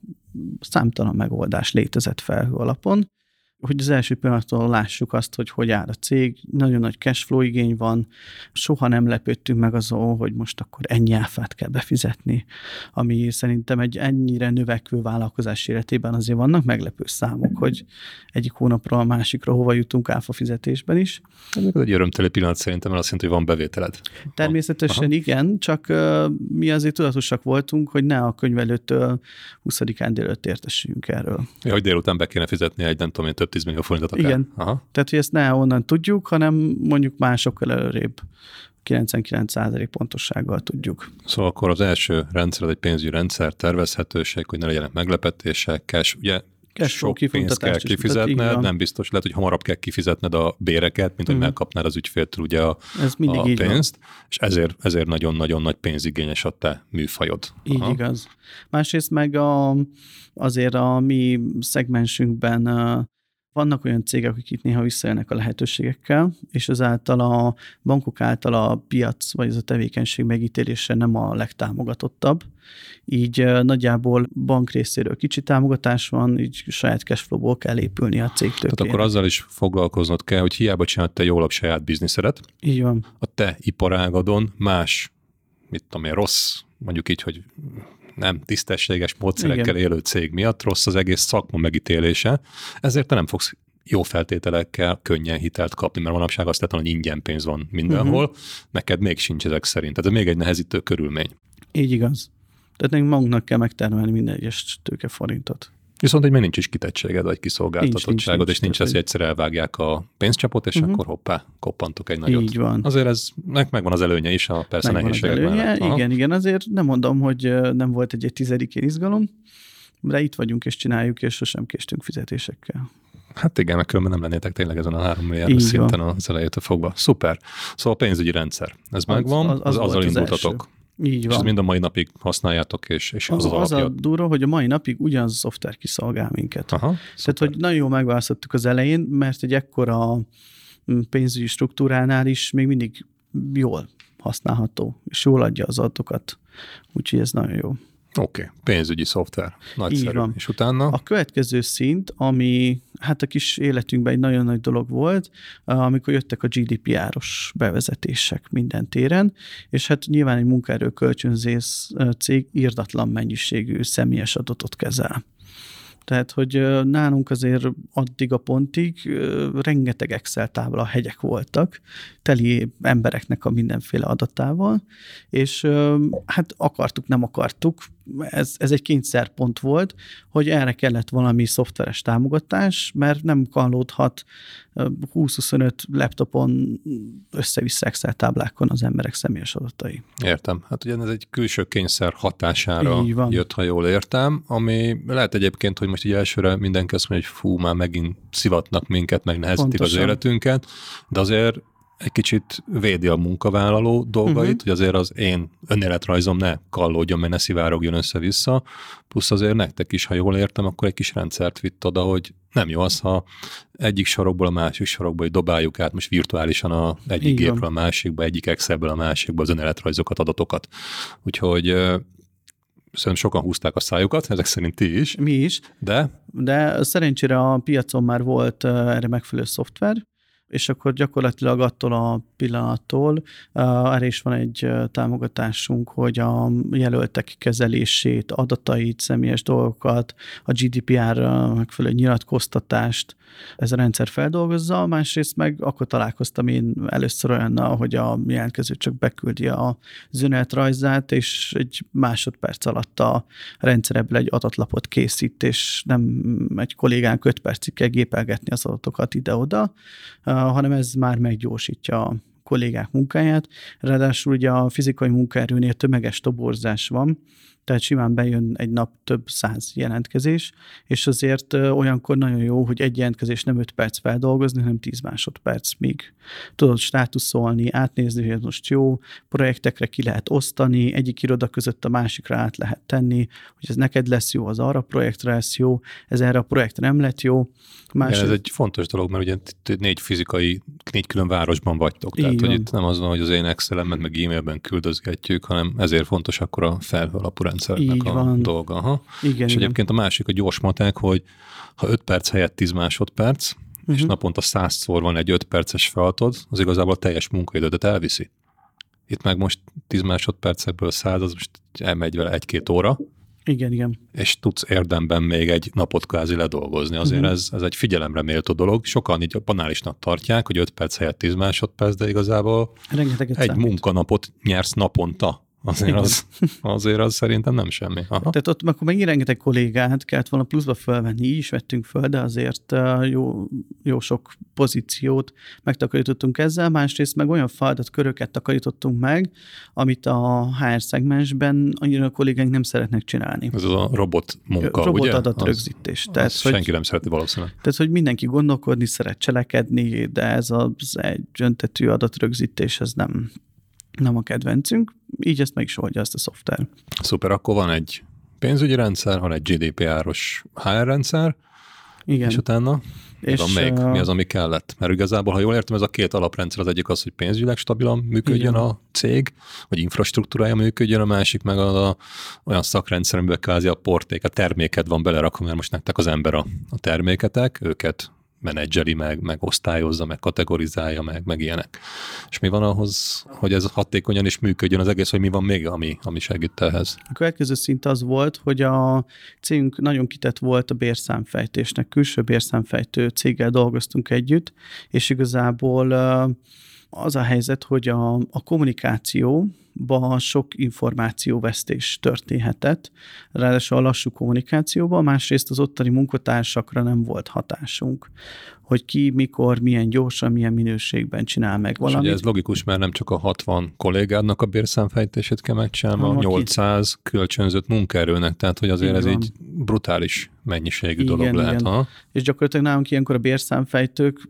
számtalan megoldás létezett felhő alapon, hogy az első pillanattól lássuk azt, hogy hogy áll a cég, nagyon nagy cashflow igény van, soha nem lepődtünk meg azon, hogy most akkor ennyi áfát kell befizetni, ami szerintem egy ennyire növekvő vállalkozás életében azért vannak meglepő számok, hogy egyik hónapról a másikra hova jutunk áfa fizetésben is. Ez egy örömteli pillanat szerintem, mert azt jelenti, hogy van bevételed. Természetesen Aha. igen, csak uh, mi azért tudatosak voltunk, hogy ne a könyvelőtől 20-án délőtt értesüljünk erről. Ja, hogy délután be kéne fizetni egy, nem tudom én, több 10 millió forintot akár. Igen. Aha. Tehát, hogy ezt ne onnan tudjuk, hanem mondjuk másokkal előrébb 99% pontossággal tudjuk. Szóval akkor az első rendszer, egy pénzügyi rendszer, tervezhetőség, hogy ne legyenek meglepetések, cash, ugye Cash sok pénzt kell mutat, kifizetned, van. nem biztos, lehet, hogy hamarabb kell kifizetned a béreket, mint hogy Mhm. megkapnád az ügyféltől ugye a, Ez mindig a így van. pénzt, és ezért, ezért nagyon-nagyon nagy pénzigényes a te műfajod. Így Aha. igaz. Másrészt meg a, azért a mi szegmensünkben vannak olyan cégek, akik itt néha visszajönnek a lehetőségekkel, és ezáltal a bankok által a piac vagy ez a tevékenység megítélése nem a legtámogatottabb. Így nagyjából bank részéről kicsi támogatás van, így saját cashflow-ból kell épülni a cég Tehát akkor azzal is foglalkoznod kell, hogy hiába csinálod te jól a saját bizniszedet, Így van. a te iparágadon más, mit tudom én, rossz, mondjuk így, hogy nem tisztességes módszerekkel Igen. élő cég miatt rossz az egész szakma megítélése, ezért te nem fogsz jó feltételekkel könnyen hitelt kapni, mert manapság azt lehet, hogy ingyen pénz van mindenhol, uh-huh. neked még sincs ezek szerint. Tehát ez még egy nehezítő körülmény. Így igaz. Tehát nekünk magunknak kell megtermelni minden egyes tőkeforintot. Viszont, hogy még nincs is kitettséged, vagy kiszolgáltatottságod, nincs, és nincs az, tehát, hogy egyszer elvágják a pénzcsapot, és Mhm. akkor hoppá, koppantok egy nagyot. Így van. Azért ez, megvan az előnye is, a persze Megvan az nehézségek előnye. mellett. Aha. Igen, igen, azért nem mondom, hogy nem volt egy, egy tizedikén izgalom, de itt vagyunk és csináljuk, és sosem késtünk fizetésekkel. Hát igen, mert különben nem lennétek tényleg ezen a 3 milliárd Így szinten az elejétől fogva. Szuper. Szóval a pénzügyi rendszer. Ez Az- megvan, az- az, az az, azzal az indultatok. Így És van. mind a mai napig használjátok, és, és az az, az a durva, hogy a mai napig ugyanaz a szoftver kiszolgál minket. Aha, Tehát, szuper. hogy nagyon jól megválasztottuk az elején, mert egy ekkora mm, pénzügyi struktúránál is még mindig jól használható, és jól adja az adatokat. Úgyhogy ez nagyon jó. Oké, okay. pénzügyi szoftver. Nagyszerű. van. És utána? A következő szint, ami hát a kis életünkben egy nagyon nagy dolog volt, amikor jöttek a GDPR-os bevezetések minden téren, és hát nyilván egy munkaerő kölcsönzés cég írdatlan mennyiségű személyes adatot kezel. Tehát, hogy nálunk azért addig a pontig rengeteg Excel tábla hegyek voltak, teli embereknek a mindenféle adatával, és hát akartuk, nem akartuk, ez, ez egy kényszerpont volt, hogy erre kellett valami szoftveres támogatás, mert nem kallódhat ö, 20-25 laptopon össze-vissza Excel táblákon az emberek személyes adatai. Értem. Hát ugye ez egy külső kényszer hatására jött, ha jól értem, ami lehet egyébként, hogy most így elsőre mindenki azt mondja, hogy fú, már megint szivatnak minket, meg nehezítik az életünket, de azért egy kicsit védi a munkavállaló dolgait, uh-huh. hogy azért az én önéletrajzom ne kallódjon, mert ne szivárogjon össze-vissza, plusz azért nektek is, ha jól értem, akkor egy kis rendszert vitt oda, hogy nem jó az, ha egyik sarokból a másik sarokba, hogy dobáljuk át most virtuálisan a egyik van. gépről a másikba, egyik Excelből a másikba az önéletrajzokat, adatokat. Úgyhogy szerintem sokan húzták a szájukat, ezek szerint ti is, Mi is, de? De szerencsére a piacon már volt uh, erre megfelelő szoftver, és akkor gyakorlatilag attól a pillanattól erre is van egy támogatásunk, hogy a jelöltek kezelését, adatait, személyes dolgokat, a GDPR megfelelő nyilatkoztatást ez a rendszer feldolgozza, másrészt meg akkor találkoztam én először olyannal, hogy a jelentkező csak beküldi a zönetrajzát, és egy másodperc alatt a rendszer ebből egy adatlapot készít, és nem egy kollégánk öt percig kell gépelgetni az adatokat ide-oda, hanem ez már meggyorsítja a kollégák munkáját. Ráadásul ugye a fizikai munkaerőnél tömeges toborzás van, tehát simán bejön egy nap több száz jelentkezés, és azért olyankor nagyon jó, hogy egy jelentkezés nem 5 perc feldolgozni, hanem 10 másodperc, míg tudod státuszolni, átnézni, hogy ez most jó, projektekre ki lehet osztani, egyik iroda között a másikra át lehet tenni, hogy ez neked lesz jó, az arra projektre lesz jó, ez erre a projektre nem lett jó. Más ez egy fontos dolog, mert ugye négy fizikai, négy külön városban vagytok. Tehát, Így hogy itt nem az van, hogy az én Excel-emet meg e-mailben küldözgetjük, hanem ezért fontos akkor a felhő alapú rendszernek Így a van. dolga. Aha. igen, És igen. egyébként a másik a gyors matek, hogy ha 5 perc helyett 10 másodperc, és Mhm. naponta százszor van egy 5 perces feladatod, az igazából a teljes munkaidődet elviszi. Itt meg most 10 másodpercekből 100, az most elmegy vele egy-két óra, igen, igen. és tudsz érdemben még egy napot kvázi ledolgozni. Azért Mhm. ez, ez egy figyelemre méltó dolog. Sokan így banálisnak tartják, hogy 5 perc helyett 10 másodperc, de igazából Rengeteget egy számít. munkanapot nyersz naponta. Azért az, azért az szerintem nem semmi. Aha. Tehát ott akkor megint rengeteg kollégát kellett volna pluszba fölvenni, így is vettünk föl, de azért jó, jó sok pozíciót megtakarítottunk ezzel, másrészt meg olyan feladatköröket takarítottunk meg, amit a HR szegmensben annyira a kollégáink nem szeretnek csinálni. Ez az a robot munka, Robot ugye? adatrögzítés. Az, Tehát, az hogy, senki nem szereti valószínűleg. tehát, hogy mindenki gondolkodni szeret cselekedni, de ez az egy öntetű adatrögzítés, ez nem, nem a kedvencünk, így ezt meg is oldja ezt a szoftver. Szuper, akkor van egy pénzügyi rendszer, van egy GDPR-os HR rendszer, Igen. és utána És, van még? Mi az, ami kellett? Mert igazából, ha jól értem, ez a két alaprendszer, az egyik az, hogy pénzügyileg stabilan működjön Igen. a cég, vagy infrastruktúrája működjön, a másik meg az a, olyan szakrendszer, amiben kvázi a porték, a terméket van belerakva, mert most nektek az ember a, a terméketek, őket menedzseli meg, meg osztályozza, meg kategorizálja, meg, meg ilyenek. És mi van ahhoz, hogy ez hatékonyan is működjön az egész, hogy mi van még, ami, ami segít ehhez? A következő szint az volt, hogy a cégünk nagyon kitett volt a bérszámfejtésnek. Külső bérszámfejtő céggel dolgoztunk együtt, és igazából az a helyzet, hogy a, a kommunikációban sok információvesztés történhetett, ráadásul a lassú kommunikációban, másrészt az ottani munkatársakra nem volt hatásunk, hogy ki, mikor, milyen gyorsan, milyen minőségben csinál meg És valamit. ugye ez logikus, mert nem csak a 60 kollégádnak a bérszámfejtését kell megcsinálni, a a 800 kölcsönzött munkaerőnek, tehát hogy azért Így ez így brutális mennyiségű Igen, dolog lehet. igen. Ha? és gyakorlatilag nálunk ilyenkor a bérszámfejtők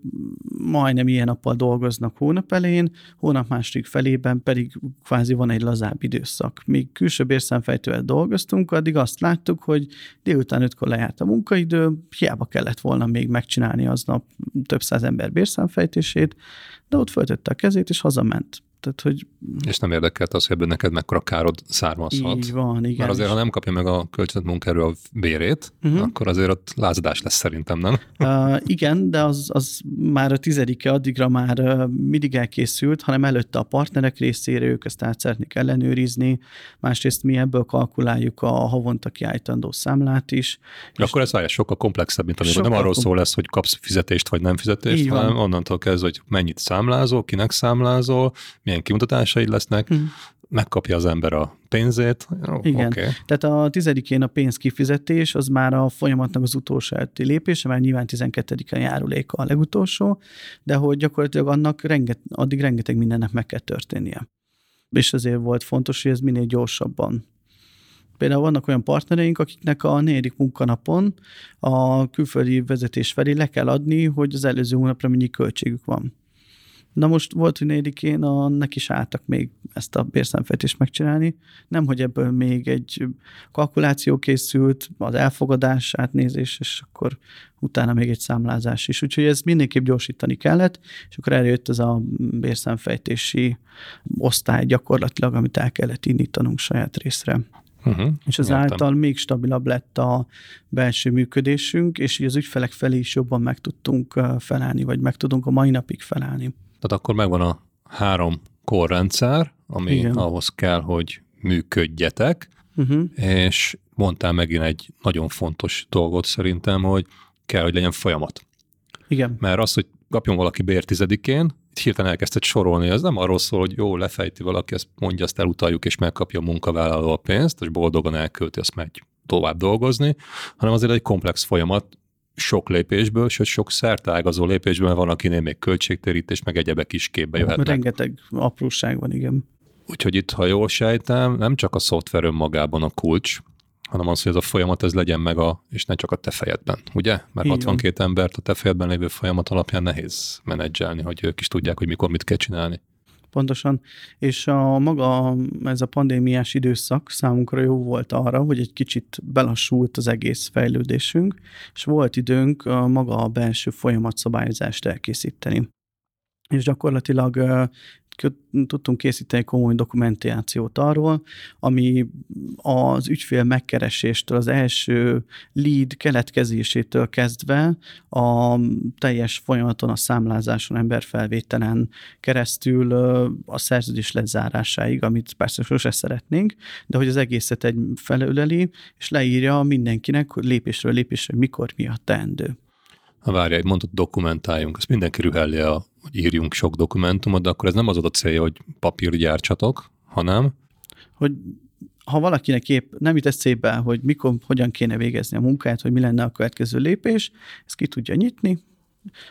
majdnem ilyen nappal dolgoznak hónap elején, hónap második felében pedig kvázi van egy lazább időszak. Míg külső bérszámfejtővel dolgoztunk, addig azt láttuk, hogy délután ötkor lejárt a munkaidő, hiába kellett volna még megcsinálni aznap több száz ember bérszámfejtését, de ott föltette a kezét és hazament. Tehát, hogy És nem érdekelt az, hogy ebből neked mekkora károd származhat. így van, igen. Mert azért, ha nem kapja meg a kölcsönött munkaerő a bérét, uh-huh. akkor azért ott lázadás lesz szerintem, nem? Uh, igen, de az, az már a tizedike addigra már uh, mindig elkészült, hanem előtte a partnerek részére ők ezt át szeretnék ellenőrizni, másrészt mi ebből kalkuláljuk a havonta kiállítandó számlát is. És akkor ez várja, sokkal komplexebb, mint amikor nem arról szól lesz, hogy kapsz fizetést vagy nem fizetést, Így van. hanem onnantól kezdve, hogy mennyit számlázol, kinek számlázol, milyen kimutatásaid lesznek, Hm. megkapja az ember a pénzét. Igen. Okay. Tehát a tizedikén a pénz kifizetés, az már a folyamatnak az utolsó előtti lépése, mert nyilván 12-en járulék a legutolsó, de hogy gyakorlatilag annak renget, addig rengeteg mindennek meg kell történnie. És ezért volt fontos, hogy ez minél gyorsabban Például vannak olyan partnereink, akiknek a negyedik munkanapon a külföldi vezetés felé le kell adni, hogy az előző hónapra mennyi költségük van. Na most volt, hogy négydikén a, neki is álltak még ezt a bérszámfejtést megcsinálni. Nem, hogy ebből még egy kalkuláció készült, az elfogadás, átnézés, és akkor utána még egy számlázás is. Úgyhogy ez mindenképp gyorsítani kellett, és akkor eljött ez a bérszámfejtési osztály gyakorlatilag, amit el kellett indítanunk saját részre. Uh-huh, és ezáltal még stabilabb lett a belső működésünk, és így az ügyfelek felé is jobban meg tudtunk felállni, vagy meg tudunk a mai napig felállni. Tehát akkor megvan a három korrendszer, ami Igen. ahhoz kell, hogy működjetek, uh-huh. és mondtál megint egy nagyon fontos dolgot szerintem, hogy kell, hogy legyen folyamat. Igen. Mert az, hogy kapjon valaki bér tizedikén, hirtelen elkezdett sorolni, az nem arról szól, hogy jó, lefejti valaki, ezt mondja, azt elutaljuk, és megkapja a munkavállaló a pénzt, és boldogan elkölti, azt megy tovább dolgozni, hanem azért egy komplex folyamat, sok lépésből, sőt sok szertágazó lépésből van, akinél még költségtérítés, meg egyebek is képbe jöhetnek. Rengeteg apróság van, igen. Úgyhogy itt, ha jól sejtem, nem csak a szoftver önmagában a kulcs, hanem az, hogy ez a folyamat ez legyen meg, a, és ne csak a te fejedben, ugye? Mert Igen. 62 embert a te fejedben lévő folyamat alapján nehéz menedzselni, hogy ők is tudják, hogy mikor mit kell csinálni. Pontosan, és a maga ez a pandémiás időszak számunkra jó volt arra, hogy egy kicsit belassult az egész fejlődésünk, és volt időnk a maga a belső folyamatszabályozást elkészíteni. És gyakorlatilag tudtunk készíteni komoly dokumentációt arról, ami az ügyfél megkereséstől, az első lead keletkezésétől kezdve a teljes folyamaton, a számlázáson, emberfelvételen keresztül a szerződés lezárásáig, amit persze sose szeretnénk, de hogy az egészet egy felöleli, és leírja mindenkinek lépésről lépésre mikor mi a teendő. Ha várja, egy mondott dokumentáljunk, azt mindenki rühelli, a, hogy írjunk sok dokumentumot, de akkor ez nem az a célja, hogy papír gyártsatok, hanem... Hogy ha valakinek épp nem jut eszébe, hogy mikor, hogyan kéne végezni a munkát, hogy mi lenne a következő lépés, ezt ki tudja nyitni,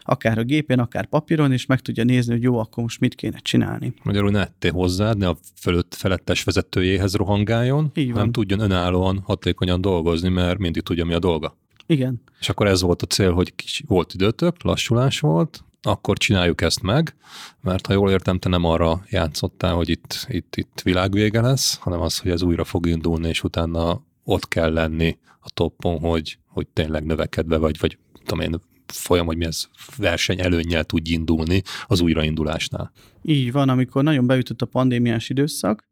akár a gépen, akár papíron, és meg tudja nézni, hogy jó, akkor most mit kéne csinálni. Magyarul ne ettél hozzád, ne a fölött felettes vezetőjéhez rohangáljon, Így hanem tudjon önállóan, hatékonyan dolgozni, mert mindig tudja, mi a dolga. Igen. És akkor ez volt a cél, hogy volt időtök, lassulás volt, akkor csináljuk ezt meg, mert ha jól értem, te nem arra játszottál, hogy itt, itt, itt világvége lesz, hanem az, hogy ez újra fog indulni, és utána ott kell lenni a toppon, hogy, hogy tényleg növekedve vagy, vagy tudom én, folyam, hogy mi ez verseny előnnyel tud indulni az újraindulásnál. Így van, amikor nagyon beütött a pandémiás időszak,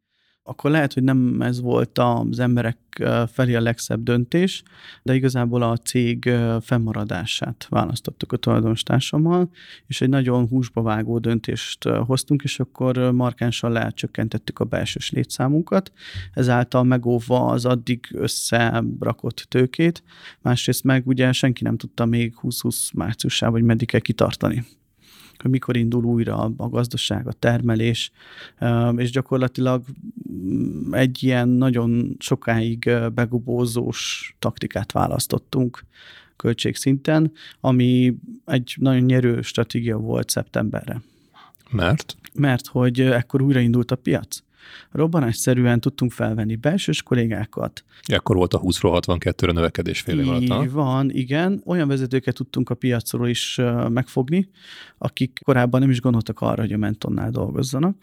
akkor lehet, hogy nem ez volt az emberek felé a legszebb döntés, de igazából a cég fennmaradását választottuk a tulajdonostársammal, és egy nagyon húsba vágó döntést hoztunk, és akkor markánsan lecsökkentettük a belsős létszámunkat, ezáltal megóvva az addig összerakott tőkét, másrészt meg ugye senki nem tudta még 20-20 márciusában, hogy meddig kell kitartani hogy mikor indul újra a gazdaság, a termelés, és gyakorlatilag mm, egy ilyen nagyon sokáig begubózós taktikát választottunk költségszinten, ami egy nagyon nyerő stratégia volt szeptemberre. Mert? Mert hogy ekkor újraindult a piac robbanásszerűen tudtunk felvenni belsős kollégákat. Ekkor volt a 20-ról 62-re növekedés fél év alatt. Így van, igen. Olyan vezetőket tudtunk a piacról is megfogni, akik korábban nem is gondoltak arra, hogy a Mentonnál dolgozzanak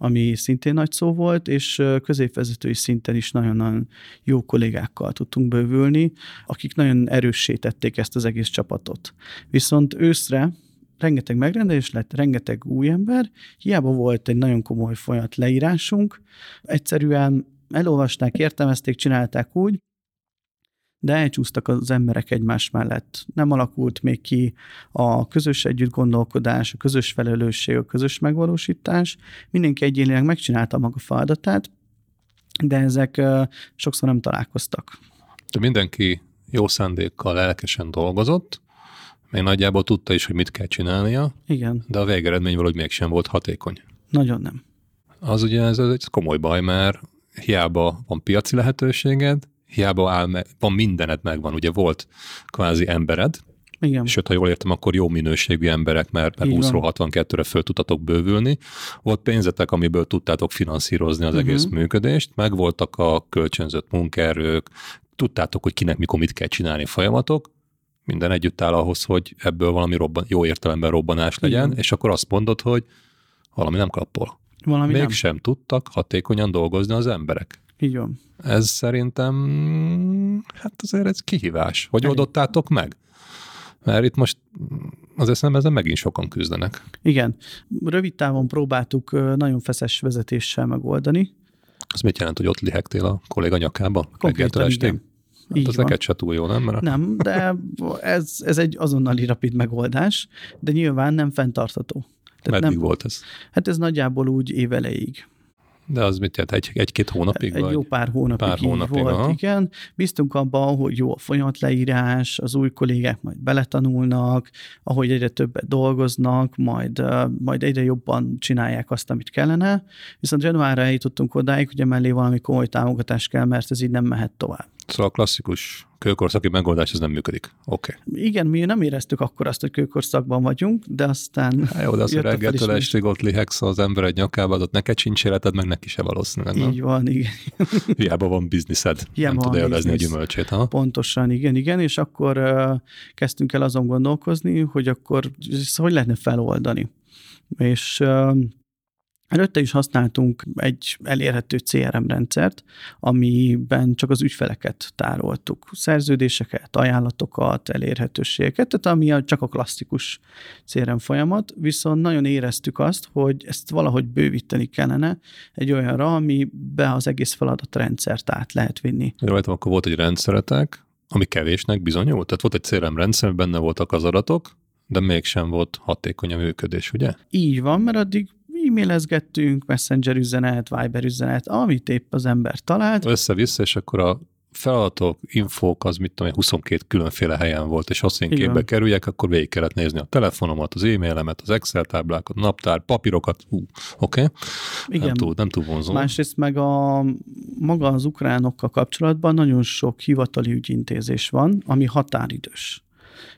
ami szintén nagy szó volt, és középvezetői szinten is nagyon-nagyon jó kollégákkal tudtunk bővülni, akik nagyon erősítették ezt az egész csapatot. Viszont őszre rengeteg megrendelés lett, rengeteg új ember, hiába volt egy nagyon komoly folyamat leírásunk, egyszerűen elolvasták, értelmezték, csinálták úgy, de elcsúsztak az emberek egymás mellett. Nem alakult még ki a közös együtt gondolkodás, a közös felelősség, a közös megvalósítás. Mindenki egyénileg megcsinálta maga feladatát, de ezek sokszor nem találkoztak. De mindenki jó szándékkal lelkesen dolgozott, még nagyjából tudta is, hogy mit kell csinálnia. Igen. De a végeredmény valahogy mégsem volt hatékony. Nagyon nem. Az ugye ez, ez egy komoly baj, mert hiába van piaci lehetőséged, hiába áll, me- van mindened megvan, ugye volt kvázi embered, igen. Sőt, ha jól értem, akkor jó minőségű emberek, mert, mert 20-ról 62-re föl tudtatok bővülni. Volt pénzetek, amiből tudtátok finanszírozni az uh-huh. egész működést, meg voltak a kölcsönzött munkaerők, tudtátok, hogy kinek mikor mit kell csinálni folyamatok, minden együtt áll ahhoz, hogy ebből valami robban, jó értelemben robbanás legyen, Igen. és akkor azt mondod, hogy valami nem klappol. Valami nem. Mégsem tudtak hatékonyan dolgozni az emberek. Így van. Ez szerintem, hát azért ez kihívás. Hogy Elég. oldottátok meg? Mert itt most azért nem ezen megint sokan küzdenek. Igen. Rövid távon próbáltuk nagyon feszes vezetéssel megoldani. Az mit jelent, hogy ott lihegtél a kolléga nyakába? Konkrétan estig? Igen. Hát Így az van. neked se túl jó, nem? Mert Nem, de ez, ez egy azonnali rapid megoldás, de nyilván nem fenntartható. Tehát meddig nem, volt ez? hát ez nagyjából úgy évelejéig. De az mit jelent? Egy, egy-két hónapig? Egy vagy? jó pár hónapig, Pár így hónapig, volt, aha. igen. Bíztunk abban, hogy jó a folyamatleírás, az új kollégák majd beletanulnak, ahogy egyre többet dolgoznak, majd, majd egyre jobban csinálják azt, amit kellene. Viszont januárra eljutottunk odáig, hogy emellé valami komoly támogatás kell, mert ez így nem mehet tovább. Szóval a klasszikus kőkorszaki megoldás ez nem működik. Oké. Okay. Igen, mi nem éreztük akkor azt, hogy kőkorszakban vagyunk, de aztán Hát jó, de az, hogy reggeltől estig ott lihegsz az ember egy nyakába, ott neked sincs életed, meg neki se valószínűleg, nem? így van, igen. Hiába van bizniszed, Hiába nem tud élvezni a gyümölcsét. Ha? Pontosan, igen, igen, és akkor uh, kezdtünk el azon gondolkozni, hogy akkor hogy lehetne feloldani. És uh, előtte is használtunk egy elérhető CRM rendszert, amiben csak az ügyfeleket tároltuk. Szerződéseket, ajánlatokat, elérhetőségeket, tehát ami csak a klasszikus CRM folyamat, viszont nagyon éreztük azt, hogy ezt valahogy bővíteni kellene egy olyanra, amibe az egész feladatrendszert át lehet vinni. Rajtam akkor volt egy rendszeretek, ami kevésnek bizonyult. Tehát volt egy CRM rendszer, benne voltak az adatok, de mégsem volt hatékony a működés, ugye? Így van, mert addig e-mailezgettünk, messenger üzenet, Viber üzenet, amit épp az ember talált. Össze-vissza, és akkor a feladatok, infók, az mit tudom én, 22 különféle helyen volt, és azt én Igen. képbe kerüljek, akkor végig kellett nézni a telefonomat, az e-mailemet, az Excel táblákat, naptár, papírokat, hú, oké, okay. Igen. nem túl, nem túl vonzó. Másrészt meg a maga az ukránokkal kapcsolatban nagyon sok hivatali ügyintézés van, ami határidős.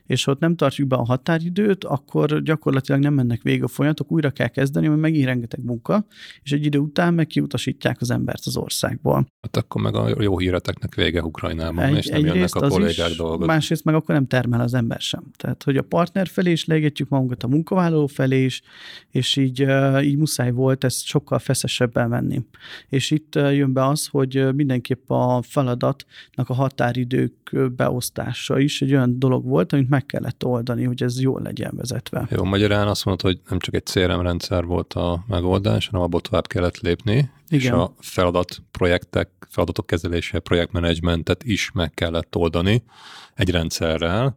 És ott nem tartjuk be a határidőt, akkor gyakorlatilag nem mennek végig a folyamatok, újra kell kezdeni, mert megint rengeteg munka, és egy idő után meg kiutasítják az embert az országból. Hát akkor meg a jó híreteknek vége Ukrajnában, Egy- és nem jönnek egyrészt a kollégák dolgozni. Másrészt meg akkor nem termel az ember sem. Tehát, hogy a partner felé is leégetjük magunkat, a munkavállaló felé is, és így, így muszáj volt ezt sokkal feszesebben venni. És itt jön be az, hogy mindenképp a feladatnak a határidők beosztása is egy olyan dolog volt, amit meg kellett oldani, hogy ez jól legyen vezetve. Jó, magyarán azt mondod, hogy nem csak egy CRM rendszer volt a megoldás, hanem abból tovább kellett lépni, és Igen. a feladat projektek, feladatok kezelése, projektmenedzsmentet is meg kellett oldani egy rendszerrel,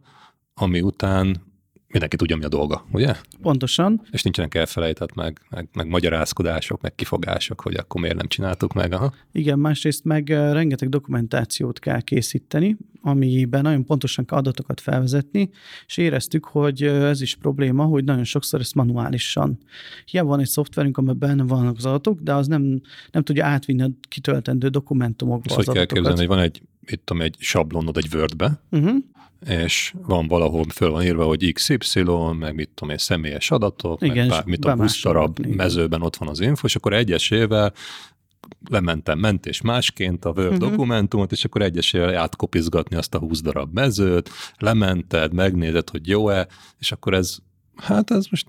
ami után mindenki tudja, mi a dolga, ugye? Pontosan, És nincsenek elfelejtett meg, meg, meg magyarázkodások, meg kifogások, hogy akkor miért nem csináltuk meg. Aha. Igen, másrészt meg rengeteg dokumentációt kell készíteni, amiben nagyon pontosan kell adatokat felvezetni, és éreztük, hogy ez is probléma, hogy nagyon sokszor ezt manuálisan. Hiába van egy szoftverünk, amiben benne vannak az adatok, de az nem, nem tudja átvinni a kitöltendő dokumentumokba És az hogy kell adatokat. képzelni, hogy van egy, itt tudom, egy sablonod egy Wordbe, Uh-huh. és van valahol föl van írva, hogy XY, meg mit tudom én, személyes adatok, Igen, meg mit a 20 darab igen. mezőben ott van az info, és akkor egyesével lementem mentés másként a Word uh-huh. dokumentumot, és akkor egyesével átkopizgatni azt a 20 darab mezőt, lemented, megnézed, hogy jó-e, és akkor ez, hát ez most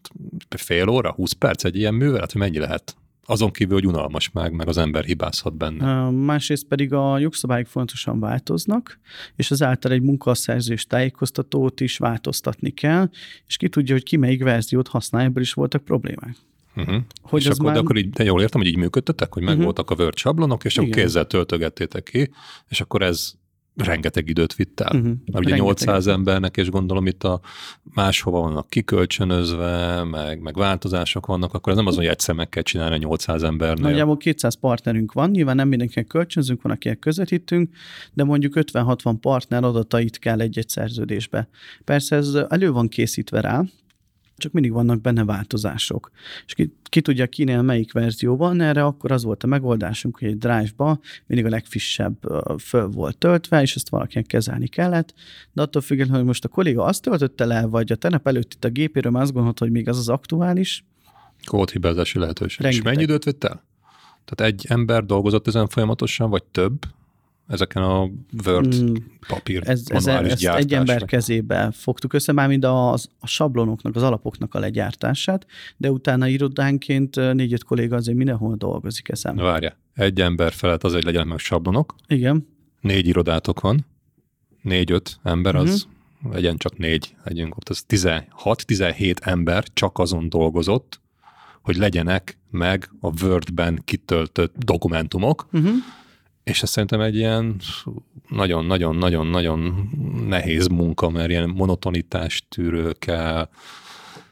fél óra, 20 perc egy ilyen művelet, hogy mennyi lehet? Azon kívül, hogy unalmas meg, meg az ember hibázhat benne. Másrészt pedig a jogszabályok fontosan változnak, és ezáltal egy munkaszerzős tájékoztatót is változtatni kell, és ki tudja, hogy ki melyik verziót használ, ebből is voltak problémák. Uh-huh. Hogy és az akkor, már- de akkor így, de jól értem, hogy így működtetek, hogy meg Mhm. voltak a Word sablonok, és akkor Igen. kézzel töltögettétek ki, és akkor ez rengeteg időt vitt el. Mert ugye Rengeteget. 800 embernek, és gondolom itt a máshova vannak kikölcsönözve, meg, meg változások vannak, akkor ez nem az, hogy egyszer meg kell csinálni a 800 embernél. Nagyjából 200 partnerünk van, nyilván nem mindenkinek kölcsönzünk, van, akinek közvetítünk, de mondjuk 50-60 partner adatait kell egy-egy szerződésbe. Persze ez elő van készítve rá, csak mindig vannak benne változások. És ki, ki tudja kinél melyik verzió van, erre akkor az volt a megoldásunk, hogy egy drive-ba mindig a legfrissebb föl volt töltve, és ezt valakinek kezelni kellett, de attól függetlenül, hogy most a kolléga azt töltötte le, vagy a tenep előtt itt a gépéről, már azt gondolhat, hogy még az az aktuális, Kódhibázási lehetőség. És Rengeteg. mennyi időt vett el? Tehát egy ember dolgozott ezen folyamatosan, vagy több? Ezeken a Word mm, papír ez, ez, ezt egy ember kezébe fogtuk össze, már mind a, a sablonoknak, az alapoknak a legyártását, de utána irodánként négy-öt kolléga azért mindenhol dolgozik ezen. Várja, egy ember felett az, hogy legyen meg sablonok. Igen. Négy irodátok van, négy-öt ember, az uh-huh. legyen csak négy, legyünk ott, az 16-17 ember csak azon dolgozott, hogy legyenek meg a Word-ben kitöltött dokumentumok, uh-huh. És ez szerintem egy ilyen nagyon-nagyon-nagyon-nagyon nehéz munka, mert ilyen monotonitást tűrő kell,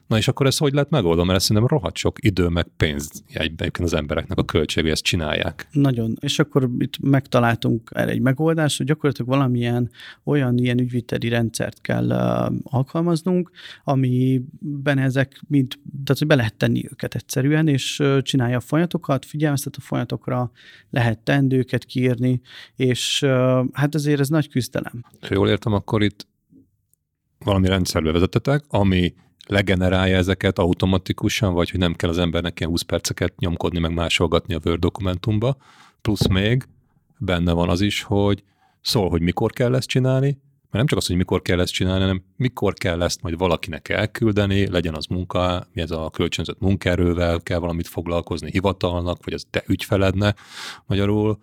Na és akkor ezt hogy lehet megoldani? Mert ez szerintem rohadt sok idő, meg pénz egyébként az embereknek a költségű, ezt csinálják. Nagyon. És akkor itt megtaláltunk erre egy megoldást, hogy gyakorlatilag valamilyen olyan ilyen ügyviteli rendszert kell uh, alkalmaznunk, amiben ezek mind, tehát hogy be lehet tenni őket egyszerűen, és uh, csinálja a folyamatokat, figyelmeztet a folyamatokra, lehet tendőket kiírni, és uh, hát azért ez nagy küzdelem. Ha jól értem, akkor itt valami rendszerbe vezetetek, ami legenerálja ezeket automatikusan, vagy hogy nem kell az embernek ilyen 20 perceket nyomkodni, meg másolgatni a Word dokumentumba. Plusz még benne van az is, hogy szól, hogy mikor kell ezt csinálni, mert nem csak az, hogy mikor kell ezt csinálni, hanem mikor kell ezt majd valakinek elküldeni, legyen az munka, mi ez a kölcsönzött munkaerővel kell valamit foglalkozni hivatalnak, vagy az te ügyfeledne. Magyarul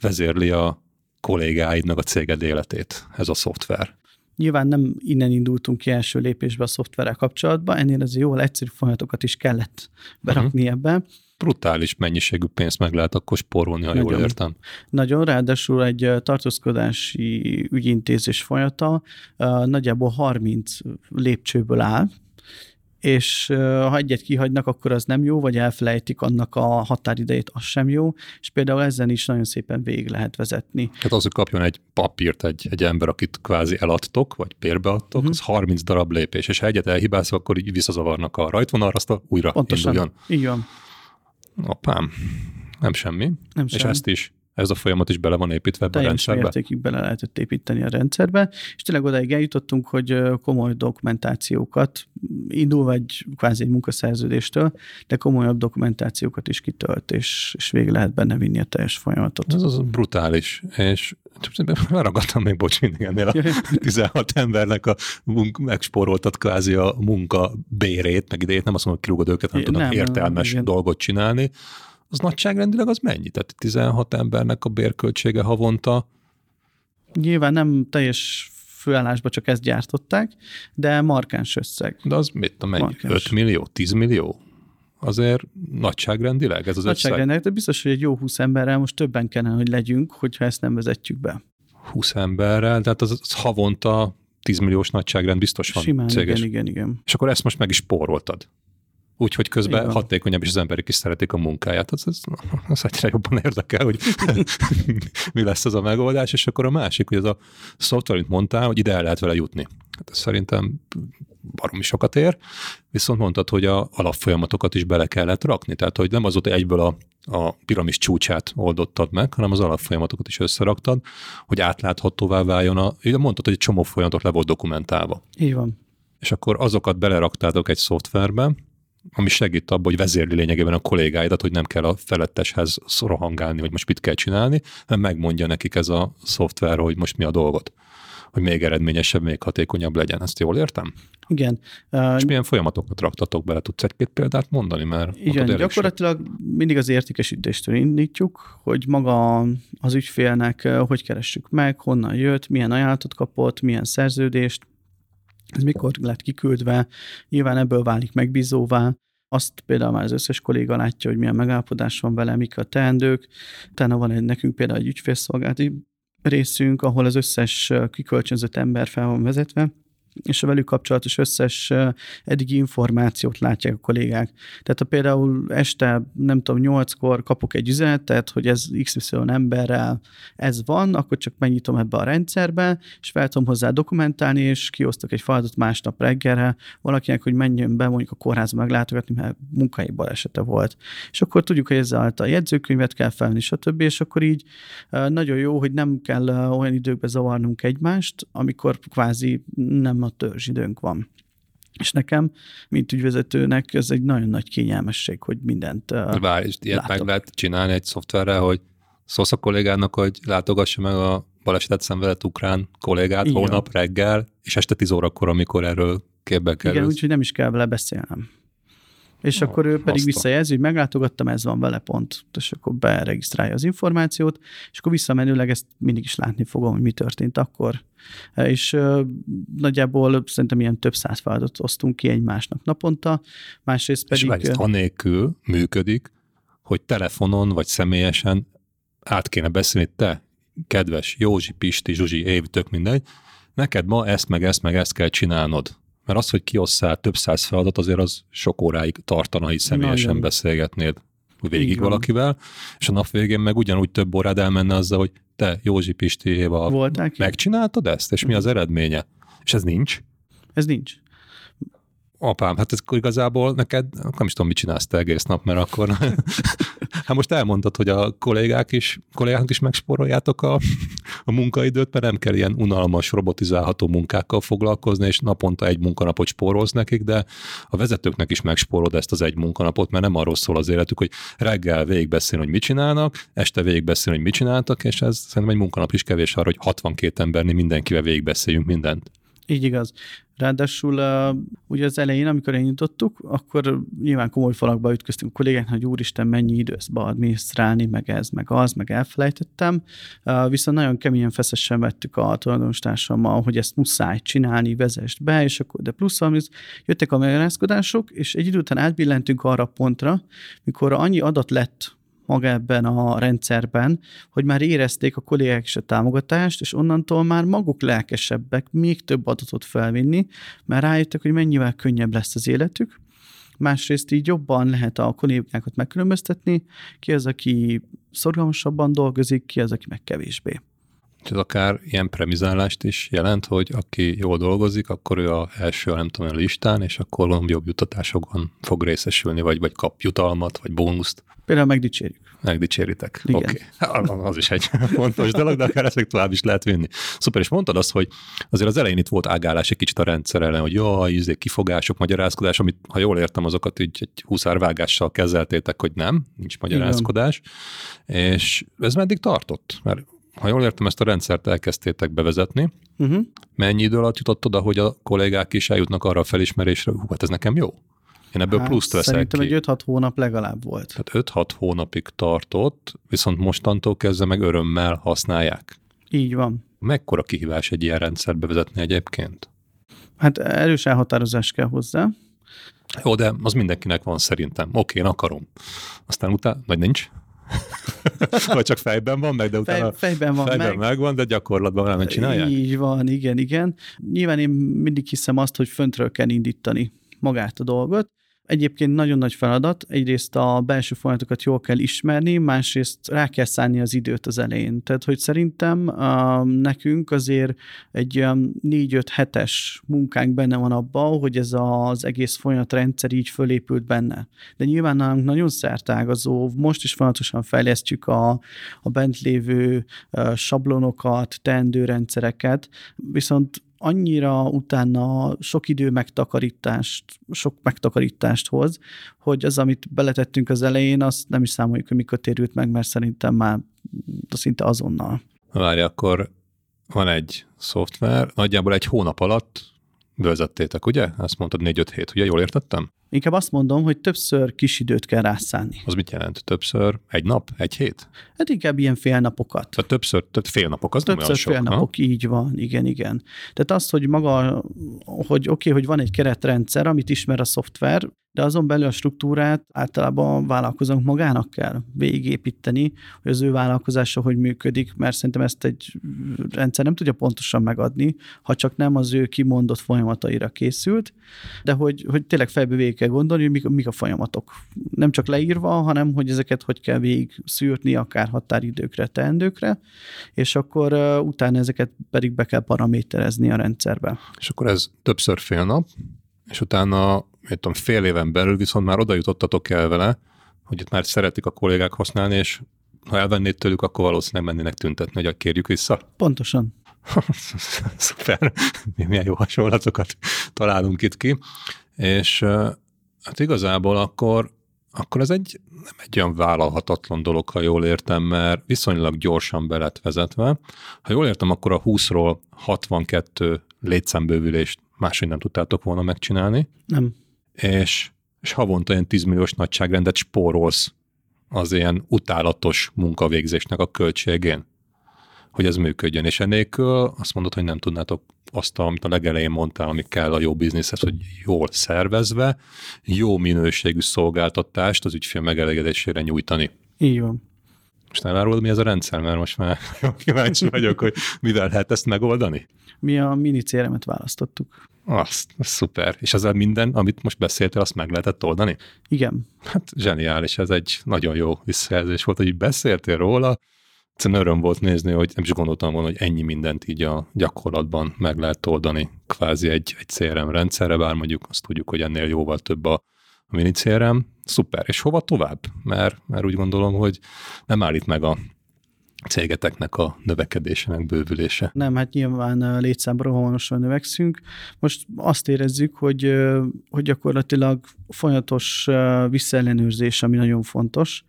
vezérli a kollégáidnak a céged életét ez a szoftver. Nyilván nem innen indultunk ki első lépésbe a szoftverrel kapcsolatban, ennél ez jóval egyszerű folyamatokat is kellett berakni uh-huh. ebbe. Brutális mennyiségű pénzt meg lehet akkor spórolni, ha nagyon, jól értem. Nagyon, ráadásul egy tartózkodási ügyintézés folyata nagyjából 30 lépcsőből áll, és ha egyet kihagynak, akkor az nem jó, vagy elfelejtik annak a határidejét, az sem jó, és például ezen is nagyon szépen végig lehet vezetni. Hát az, hogy kapjon egy papírt egy, egy ember, akit kvázi eladtok, vagy bérbeadtok, uh-huh. az 30 darab lépés, és ha egyet elhibálsz, akkor így visszazavarnak a rajtvonalra, azt újra Pontosan. induljon. Így van. Apám, nem semmi. Nem és semmi. ezt is ez a folyamat is bele van építve ebbe a rendszerbe? mértékig bele lehetett építeni a rendszerbe, és tényleg odaig eljutottunk, hogy komoly dokumentációkat, indulva egy kvázi egy munkaszerződéstől, de komolyabb dokumentációkat is kitölt, és, és végig lehet benne vinni a teljes folyamatot. Ez az brutális, és leragadtam még, bocs, mindig ennél a 16 embernek a munk, megspóroltat kvázi a munka bérét, meg idejét, nem azt mondom, hogy kirúgod őket, nem, nem tudnak értelmes igen. dolgot csinálni, az nagyságrendileg az mennyi? Tehát 16 embernek a bérköltsége havonta? Nyilván nem teljes főállásba csak ezt gyártották, de markáns összeg. De az mit, a mennyi? Markáns. 5 millió, 10 millió? Azért nagyságrendileg ez az nagyságrendileg, de biztos, hogy egy jó 20 emberrel most többen kellene, hogy legyünk, hogyha ezt nem vezetjük be. 20 emberrel, tehát az, az havonta 10 milliós nagyságrend biztos van Simán, céges. igen, igen, igen. És akkor ezt most meg is spóroltad úgyhogy közben Igen. hatékonyabb, és az emberek is szeretik a munkáját. Az, az, az egyre jobban érdekel, hogy mi lesz az a megoldás, és akkor a másik, hogy ez a szoftver, amit mondtál, hogy ide el lehet vele jutni. Hát ez szerintem baromi sokat ér, viszont mondtad, hogy a alapfolyamatokat is bele kellett rakni, tehát hogy nem az ott egyből a, a piramis csúcsát oldottad meg, hanem az alapfolyamatokat is összeraktad, hogy átláthatóvá váljon a, mondtad, hogy egy csomó folyamatot le volt dokumentálva. Így van. És akkor azokat beleraktátok egy szoftverbe, ami segít abban, hogy vezérli lényegében a kollégáidat, hogy nem kell a feletteshez rohangálni, hogy most mit kell csinálni, mert megmondja nekik ez a szoftver, hogy most mi a dolgot hogy még eredményesebb, még hatékonyabb legyen. Ezt jól értem? Igen. És milyen folyamatokat raktatok bele? Tudsz egy-két példát mondani? Mert Igen, gyakorlatilag mindig az értékesítéstől indítjuk, hogy maga az ügyfélnek hogy keressük meg, honnan jött, milyen ajánlatot kapott, milyen szerződést, ez mikor lett kiküldve, nyilván ebből válik megbízóvá, azt például már az összes kolléga látja, hogy milyen megállapodás van vele, mik a teendők. Utána van egy, nekünk például egy ügyfélszolgálati részünk, ahol az összes kikölcsönzött ember fel van vezetve, és a velük kapcsolatos összes eddigi információt látják a kollégák. Tehát ha például este, nem tudom, nyolckor kapok egy üzenetet, hogy ez XY emberrel ez van, akkor csak megnyitom ebbe a rendszerbe, és fel tudom hozzá dokumentálni, és kiosztok egy feladatot másnap reggelre valakinek, hogy menjön be mondjuk a kórházba meglátogatni, mert munkai balesete volt. És akkor tudjuk, hogy ezzel a jegyzőkönyvet kell felni, stb. És akkor így nagyon jó, hogy nem kell olyan időkbe zavarnunk egymást, amikor kvázi nem a törzsidőnk van. És nekem, mint ügyvezetőnek, ez egy nagyon nagy kényelmesség, hogy mindent Várj, és ilyet meg lehet csinálni egy szoftverrel, hogy Szólsz a kollégának, hogy látogassa meg a balesetet szenvedett ukrán kollégát Igen. holnap reggel, és este 10 órakor, amikor erről képbe kerül. Igen, úgyhogy nem is kell vele beszélnem. És no, akkor ő pedig visszajelzi, hogy meglátogattam, ez van vele pont, és akkor beregisztrálja az információt, és akkor visszamenőleg ezt mindig is látni fogom, hogy mi történt akkor. És nagyjából szerintem ilyen több száz feladatot osztunk ki egymásnak naponta, másrészt pedig... És ezt anélkül működik, hogy telefonon vagy személyesen át kéne beszélni, te, kedves Józsi, Pisti, Zsuzsi, Év, tök mindegy, neked ma ezt, meg ezt, meg ezt kell csinálnod. Mert az, hogy kiosszál több száz feladat, azért az sok óráig tartana, hogy személyesen Nagyon. beszélgetnéd végig valakivel, és a nap végén meg ugyanúgy több órád elmenne azzal, hogy te, Józsi Pisti Éva, Voltál megcsináltad ezt, és mi az eredménye? És ez nincs? Ez nincs apám, hát ez igazából neked, nem is tudom, mit csinálsz te egész nap, mert akkor hát most elmondtad, hogy a kollégák is, kollégáknak is megspóroljátok a, a munkaidőt, mert nem kell ilyen unalmas, robotizálható munkákkal foglalkozni, és naponta egy munkanapot spórolsz nekik, de a vezetőknek is megspórolod ezt az egy munkanapot, mert nem arról szól az életük, hogy reggel végigbeszélni, hogy mit csinálnak, este végigbeszélni, hogy mit csináltak, és ez szerintem egy munkanap is kevés arra, hogy 62 emberni mindenkivel végigbeszéljünk mindent. Így igaz. Ráadásul uh, ugye az elején, amikor elnyitottuk, akkor nyilván komoly falakba ütköztünk a kollégák, hogy úristen, mennyi időt adminisztrálni, meg ez, meg az, meg elfelejtettem. Uh, viszont nagyon keményen feszesen vettük a tulajdonostársammal, hogy ezt muszáj csinálni, vezest be, és akkor de plusz, amit jöttek a magyarázkodások, és egy idő után átbillentünk arra a pontra, mikor annyi adat lett maga ebben a rendszerben, hogy már érezték a kollégák is a támogatást, és onnantól már maguk lelkesebbek még több adatot felvinni, mert rájöttek, hogy mennyivel könnyebb lesz az életük, másrészt így jobban lehet a kollégákat megkülönböztetni, ki az, aki szorgalmasabban dolgozik, ki az, aki meg kevésbé. Ez akár ilyen premizálást is jelent, hogy aki jól dolgozik, akkor ő a első, nem tudom, a listán, és akkor jobb jutatásokon fog részesülni, vagy, vagy kap jutalmat, vagy bónuszt. Például megdicsérjük. Megdicséritek. Oké. Okay. Az is egy fontos dolog, de akár ezt tovább is lehet vinni. Szuper, és mondtad azt, hogy azért az elején itt volt ágálás egy kicsit a rendszer ellen, hogy jó, izé, kifogások, magyarázkodás, amit ha jól értem, azokat így egy húszárvágással kezeltétek, hogy nem, nincs magyarázkodás. Igen. És ez meddig tartott? Mert ha jól értem, ezt a rendszert elkezdtétek bevezetni. Uh-huh. Mennyi idő alatt jutott oda, hogy a kollégák is eljutnak arra a felismerésre, hú, hát ez nekem jó? Én ebből hát, pluszt veszek Szerintem ki. egy 5-6 hónap legalább volt. Tehát 5-6 hónapig tartott, viszont mostantól kezdve meg örömmel használják. Így van. Mekkora kihívás egy ilyen rendszer bevezetni egyébként? Hát erős elhatározás kell hozzá. Jó, de az mindenkinek van szerintem. Oké, én akarom. Aztán utána, vagy nincs? vagy csak fejben van meg, de utána Fej, fejben van fejben meg. megvan, de gyakorlatban nem csinálják? Így van, igen, igen. Nyilván én mindig hiszem azt, hogy föntről kell indítani magát a dolgot, Egyébként nagyon nagy feladat, egyrészt a belső folyamatokat jól kell ismerni, másrészt rá kell szállni az időt az elején. Tehát, hogy szerintem uh, nekünk azért egy um, 4-5 hetes munkánk benne van abban, hogy ez az egész folyamatrendszer így fölépült benne. De nyilván nálunk nagyon szertágazó, most is folyamatosan fejlesztjük a, a bent lévő uh, sablonokat, teendőrendszereket, viszont annyira utána sok idő megtakarítást, sok megtakarítást hoz, hogy az, amit beletettünk az elején, azt nem is számoljuk, hogy mikor térült meg, mert szerintem már szinte azonnal. Várj, akkor van egy szoftver, nagyjából egy hónap alatt vezettétek, ugye? Azt mondtad 4-5 hét, ugye? Jól értettem? Inkább azt mondom, hogy többször kis időt kell rászállni. Az mit jelent? Többször egy nap, egy hét? Hát inkább ilyen fél napokat. Tehát többször, tehát fél napok, az többször nem fél sok, napok, ha? így van, igen, igen. Tehát azt, hogy maga, hogy oké, okay, hogy van egy keretrendszer, amit ismer a szoftver, de azon belül a struktúrát általában a vállalkozónk magának kell végépíteni, hogy az ő vállalkozása hogy működik, mert szerintem ezt egy rendszer nem tudja pontosan megadni, ha csak nem az ő kimondott folyamataira készült, de hogy, hogy tényleg fejbe végig kell gondolni, hogy mik, mik a folyamatok. Nem csak leírva, hanem hogy ezeket hogy kell végig szűrni, akár határidőkre, teendőkre, és akkor uh, utána ezeket pedig be kell paraméterezni a rendszerbe. És akkor ez többször fél nap, és utána tudom, fél éven belül viszont már oda jutottatok el vele, hogy itt már szeretik a kollégák használni, és ha elvennéd tőlük, akkor valószínűleg mennének tüntetni, hogy kérjük vissza. Pontosan. Szuper, milyen jó hasonlatokat találunk itt ki. És hát igazából akkor akkor ez egy, nem egy olyan vállalhatatlan dolog, ha jól értem, mert viszonylag gyorsan be lett vezetve. Ha jól értem, akkor a 20-ról 62 létszámbővülést máshogy nem tudtátok volna megcsinálni. Nem. És, és havonta ilyen 10 milliós nagyságrendet spórolsz az ilyen utálatos munkavégzésnek a költségén, hogy ez működjön. És enélkül azt mondod, hogy nem tudnátok azt, amit a legelején mondtál, ami kell a jó bizniszhez, hogy jól szervezve, jó minőségű szolgáltatást az ügyfél megelégedésére nyújtani. Így van. Most elárulod, mi ez a rendszer, mert most már kíváncsi vagyok, hogy mivel lehet ezt megoldani? Mi a mini CRM-et választottuk. Azt, az szuper. És ezzel minden, amit most beszéltél, azt meg lehetett oldani? Igen. Hát zseniális, ez egy nagyon jó visszajelzés volt, hogy beszéltél róla, egyszerűen öröm volt nézni, hogy nem is gondoltam volna, hogy ennyi mindent így a gyakorlatban meg lehet oldani kvázi egy, egy CRM rendszerre, bár mondjuk azt tudjuk, hogy ennél jóval több a, a mini CRM. Szuper. És hova tovább? Mert, mert úgy gondolom, hogy nem állít meg a cégeteknek a növekedésének bővülése. Nem, hát nyilván létszámra rohamosan növekszünk. Most azt érezzük, hogy, hogy gyakorlatilag folyamatos visszaellenőrzés, ami nagyon fontos.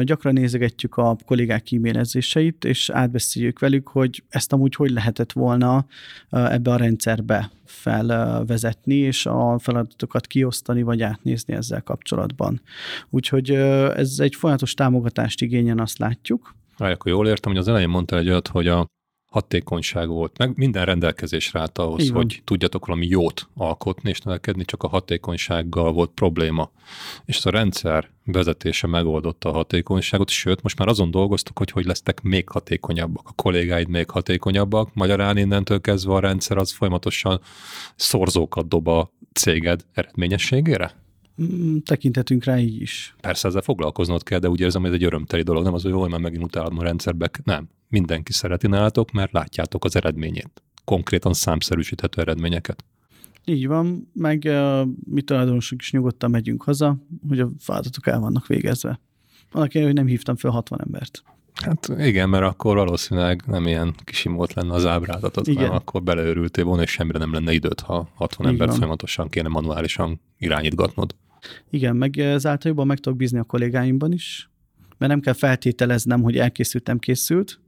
Gyakran nézegetjük a kollégák e-mailezéseit, és átbeszéljük velük, hogy ezt amúgy hogy lehetett volna ebbe a rendszerbe felvezetni, és a feladatokat kiosztani, vagy átnézni ezzel kapcsolatban. Úgyhogy ez egy folyamatos támogatást igényen, azt látjuk. Várj, akkor jól értem, hogy az elején mondtál egy olyat, hogy a hatékonyság volt, meg minden rendelkezésre állt ahhoz, Igen. hogy tudjatok valami jót alkotni és növekedni, csak a hatékonysággal volt probléma. És a rendszer vezetése megoldotta a hatékonyságot, sőt, most már azon dolgoztok, hogy hogy lesztek még hatékonyabbak, a kollégáid még hatékonyabbak, magyarán innentől kezdve a rendszer az folyamatosan szorzókat dob a céged eredményességére? Mm, rá így is. Persze ezzel foglalkoznod kell, de úgy érzem, hogy ez egy örömteli dolog. Nem az, hogy jól, mert megint utálom a rendszerbe. Nem. Mindenki szereti nálatok, mert látjátok az eredményét. Konkrétan számszerűsíthető eredményeket. Így van, meg uh, mi tulajdonosok is nyugodtan megyünk haza, hogy a feladatok el vannak végezve. Annak hogy nem hívtam fel 60 embert. Hát igen, mert akkor valószínűleg nem ilyen kisimolt lenne az ábrázatot, igen. hanem akkor beleőrültél volna, és semmire nem lenne időt, ha 60 ember folyamatosan kéne manuálisan irányítgatnod. Igen, meg ezáltal jobban meg tudok bízni a kollégáimban is, mert nem kell feltételeznem, hogy elkészült, nem készült,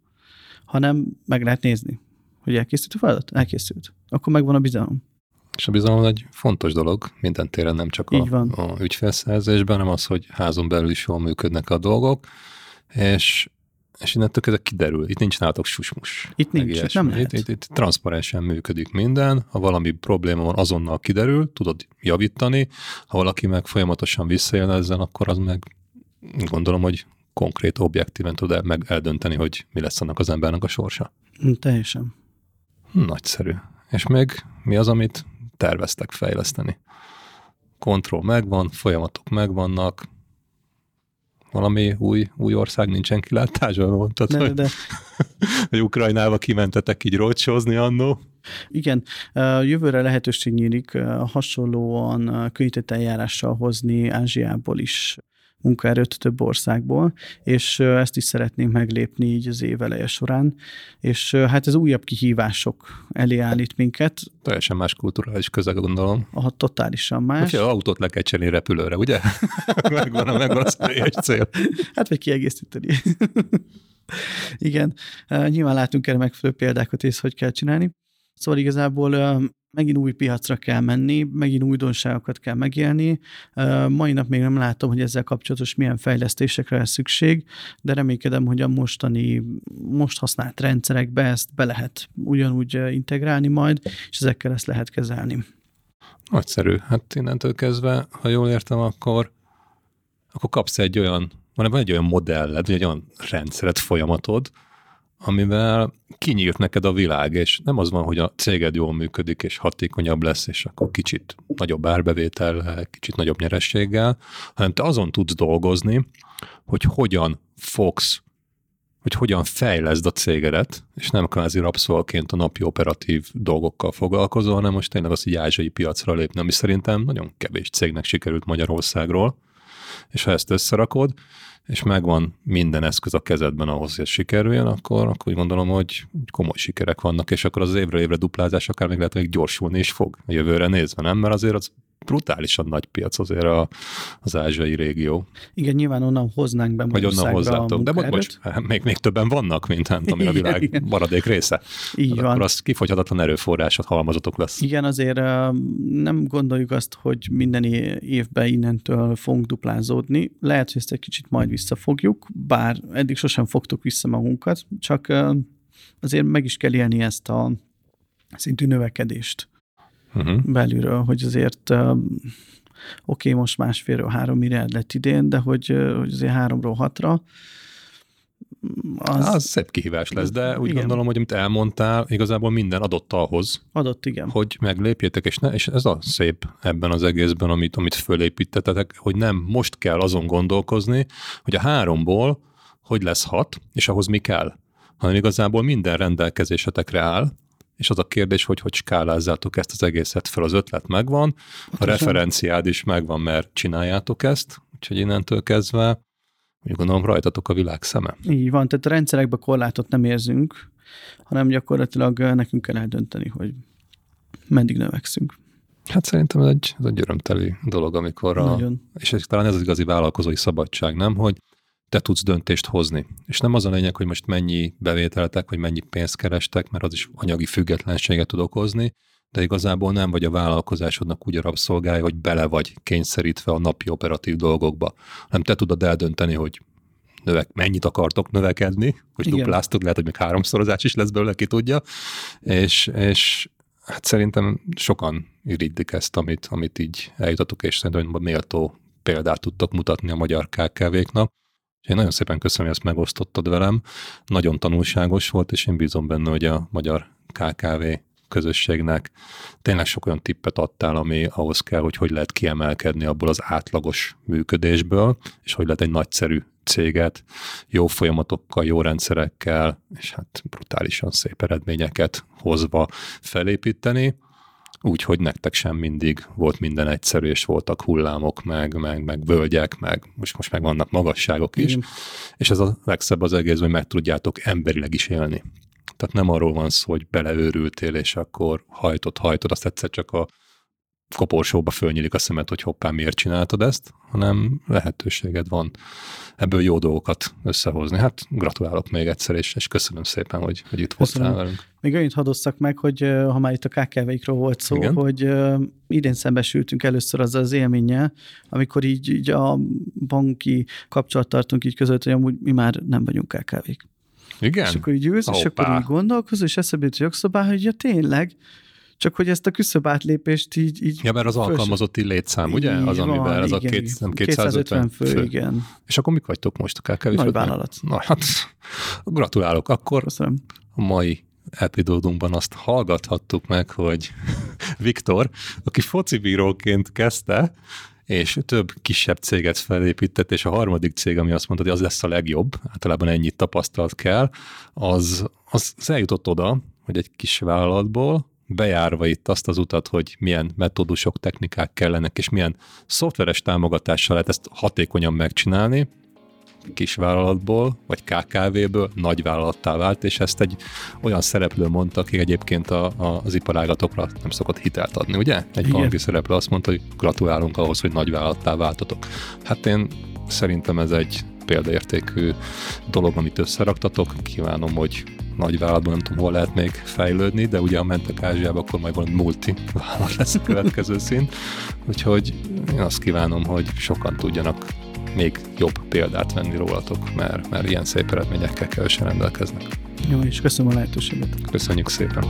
hanem meg lehet nézni, hogy elkészült a feladat, elkészült. Akkor megvan a bizalom. És a bizalom egy fontos dolog minden téren, nem csak a, a ügyfélszerzésben, hanem az, hogy házon belül is jól működnek a dolgok, és és innentől kezdve kiderül, itt nincs nálatok susmus. Itt nincs, itt nem lehet. Itt, itt, itt transzparensen működik minden, ha valami probléma van, azonnal kiderül, tudod javítani, ha valaki meg folyamatosan visszajön ezzel, akkor az meg gondolom, hogy konkrét, objektíven tud meg eldönteni, hogy mi lesz annak az embernek a sorsa. Hm, teljesen. Nagyszerű. És még mi az, amit terveztek fejleszteni? Kontroll megvan, folyamatok megvannak, valami új, új ország nincsen kilátásban, mondtad, de, hogy, de. hogy Ukrajnába kimentetek így rócsózni annó. Igen, jövőre lehetőség nyílik hasonlóan könnyített eljárással hozni Ázsiából is munkaerőt több országból, és ezt is szeretnénk meglépni így az év eleje során, és hát ez újabb kihívások elé állít minket. Teljesen más kulturális közeg, gondolom. A totálisan más. Hogyha autót le kell cserélni repülőre, ugye? megvan, megvan a egy cél. Hát, vagy kiegészíteni. Igen, nyilván látunk erre megfelelő példákat, és hogy kell csinálni. Szóval igazából megint új piacra kell menni, megint újdonságokat kell megélni. Mai nap még nem látom, hogy ezzel kapcsolatos milyen fejlesztésekre lesz szükség, de reménykedem, hogy a mostani, most használt rendszerekbe ezt be lehet ugyanúgy integrálni majd, és ezekkel ezt lehet kezelni. Nagyszerű. Hát innentől kezdve, ha jól értem, akkor, akkor kapsz egy olyan, van egy olyan modelled, egy olyan rendszeret, folyamatod, amivel kinyílt neked a világ, és nem az van, hogy a céged jól működik, és hatékonyabb lesz, és akkor kicsit nagyobb árbevétel, kicsit nagyobb nyerességgel, hanem te azon tudsz dolgozni, hogy hogyan fogsz, hogy hogyan fejleszd a cégedet, és nem kvázi rabszolként a napi operatív dolgokkal foglalkozol, hanem most tényleg az, hogy ázsiai piacra lépni, ami szerintem nagyon kevés cégnek sikerült Magyarországról, és ha ezt összerakod, és megvan minden eszköz a kezedben ahhoz, hogy ez sikerüljön, akkor, akkor úgy gondolom, hogy komoly sikerek vannak, és akkor az évre évre duplázás akár még lehet, hogy gyorsulni is fog a jövőre nézve, nem? Mert azért az brutálisan nagy piac azért a, az ázsiai régió. Igen, nyilván onnan hoznánk be Vagy onnan hozzátok, de bocs, még, még többen vannak, mint nem tudom, a világ igen, maradék része. Így hát van. Akkor az kifogyhatatlan erőforrásot halmazotok lesz. Igen, azért nem gondoljuk azt, hogy minden évben innentől fogunk duplázódni. Lehet, hogy ezt egy kicsit majd visszafogjuk, bár eddig sosem fogtuk vissza magunkat, csak azért meg is kell élni ezt a szintű növekedést uh-huh. belülről, hogy azért oké, okay, most másfélről három milliárd lett idén, de hogy, hogy azért háromról hatra, az... az szebb kihívás lesz, de úgy igen. gondolom, hogy amit elmondtál, igazából minden adott ahhoz. Adott, igen. Hogy meglépjétek, és, ne, és ez a szép ebben az egészben, amit, amit fölépítettetek, hogy nem most kell azon gondolkozni, hogy a háromból hogy lesz hat, és ahhoz mi kell, hanem igazából minden rendelkezésetekre áll, és az a kérdés, hogy hogy skálázzátok ezt az egészet fel. Az ötlet megvan, a referenciád is megvan, mert csináljátok ezt, úgyhogy innentől kezdve úgy gondolom rajtatok a világ szeme. Így van, tehát a rendszerekbe korlátot nem érzünk, hanem gyakorlatilag nekünk kell eldönteni, hogy meddig növekszünk. Hát szerintem ez egy, ez egy örömteli dolog, amikor a, és ez, talán ez az igazi vállalkozói szabadság, nem? Hogy te tudsz döntést hozni. És nem az a lényeg, hogy most mennyi bevételtek, vagy mennyi pénzt kerestek, mert az is anyagi függetlenséget tud okozni, de igazából nem vagy a vállalkozásodnak úgy a rabszolgája, hogy bele vagy kényszerítve a napi operatív dolgokba, hanem te tudod eldönteni, hogy növek, mennyit akartok növekedni, hogy Igen. dupláztok, lehet, hogy még háromszorozás is lesz belőle, ki tudja, és, és hát szerintem sokan irigylik ezt, amit, amit így eljutatok, és szerintem méltó példát tudtok mutatni a magyar KKV-knak. Én nagyon szépen köszönöm, hogy ezt megosztottad velem. Nagyon tanulságos volt, és én bízom benne, hogy a magyar KKV közösségnek tényleg sok olyan tippet adtál, ami ahhoz kell, hogy hogy lehet kiemelkedni abból az átlagos működésből, és hogy lehet egy nagyszerű céget jó folyamatokkal, jó rendszerekkel, és hát brutálisan szép eredményeket hozva felépíteni úgy, hogy nektek sem mindig volt minden egyszerű, és voltak hullámok, meg, meg, meg völgyek, meg most, most meg vannak magasságok is, Igen. és ez a legszebb az egész, hogy meg tudjátok emberileg is élni. Tehát nem arról van szó, hogy beleőrültél, és akkor hajtott, hajtod, azt egyszer csak a koporsóba fölnyílik a szemed, hogy hoppá, miért csináltad ezt, hanem lehetőséged van ebből jó dolgokat összehozni. Hát gratulálok még egyszer, és, és köszönöm szépen, hogy, hogy itt voltál velünk. Még annyit hadosszak meg, hogy ha már itt a kkv volt szó, Igen? hogy uh, idén szembesültünk először azzal az élménnyel, amikor így, így a banki kapcsolattartunk így között, hogy amúgy mi már nem vagyunk KKV-k. Igen? És akkor így ülsz, Hoppá. és akkor így gondolkozol, és eszembe jut a jogszabály, hogy ja tényleg, csak hogy ezt a küszöbb átlépést így... így ja, mert az alkalmazotti létszám, ugye? Az, van, ez igen, a két, nem 250 fő, fő, igen. És akkor mik vagytok most a KKV? Nagy vállalat. Na, hát gratulálok. Akkor Köszönöm. a mai epizódunkban azt hallgathattuk meg, hogy Viktor, aki focibíróként kezdte, és több kisebb céget felépített, és a harmadik cég, ami azt mondta, hogy az lesz a legjobb, általában ennyit tapasztalt kell, az, az eljutott oda, hogy egy kis vállalatból, bejárva itt azt az utat, hogy milyen metódusok, technikák kellenek, és milyen szoftveres támogatással lehet ezt hatékonyan megcsinálni, kisvállalatból, vagy KKV-ből nagyvállalattá vált, és ezt egy olyan szereplő mondta, aki egyébként a, a, az iparágatokra nem szokott hitelt adni, ugye? Egy banki szereplő azt mondta, hogy gratulálunk ahhoz, hogy nagyvállalattá váltatok. Hát én szerintem ez egy példaértékű dolog, amit összeraktatok. Kívánom, hogy nagy vállalatban nem tudom, hol lehet még fejlődni, de ugye a mentek Ázsiába, akkor majd valami multi vállalat lesz a következő szint. Úgyhogy én azt kívánom, hogy sokan tudjanak még jobb példát venni rólatok, mert, mert ilyen szép eredményekkel kevesen rendelkeznek. Jó, és köszönöm a lehetőséget. Köszönjük szépen.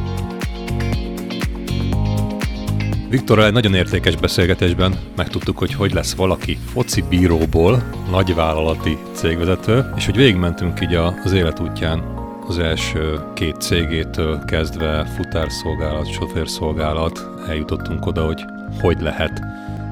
Viktorral egy nagyon értékes beszélgetésben megtudtuk, hogy hogy lesz valaki foci bíróból nagyvállalati cégvezető, és hogy végigmentünk így az életútján az első két cégétől kezdve futárszolgálat, sofőrszolgálat eljutottunk oda, hogy hogy lehet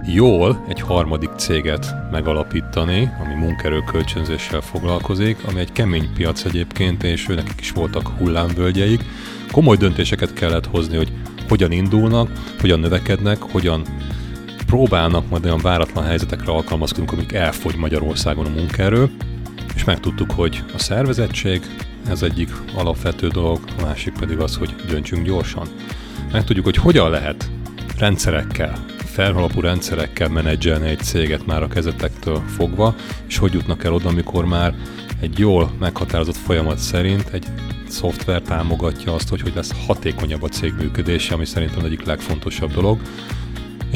jól egy harmadik céget megalapítani, ami munkerő kölcsönzéssel foglalkozik, ami egy kemény piac egyébként, és őnek is voltak hullámvölgyeik. Komoly döntéseket kellett hozni, hogy hogyan indulnak, hogyan növekednek, hogyan próbálnak majd olyan váratlan helyzetekre alkalmazkodni, amik elfogy Magyarországon a munkaerő, és megtudtuk, hogy a szervezettség, ez egyik alapvető dolog, a másik pedig az, hogy döntsünk gyorsan. Megtudjuk, hogy hogyan lehet rendszerekkel, felhalapú rendszerekkel menedzselni egy céget már a kezetektől fogva, és hogy jutnak el oda, amikor már egy jól meghatározott folyamat szerint egy szoftver támogatja azt, hogy hogy lesz hatékonyabb a cég működése, ami szerintem egyik legfontosabb dolog.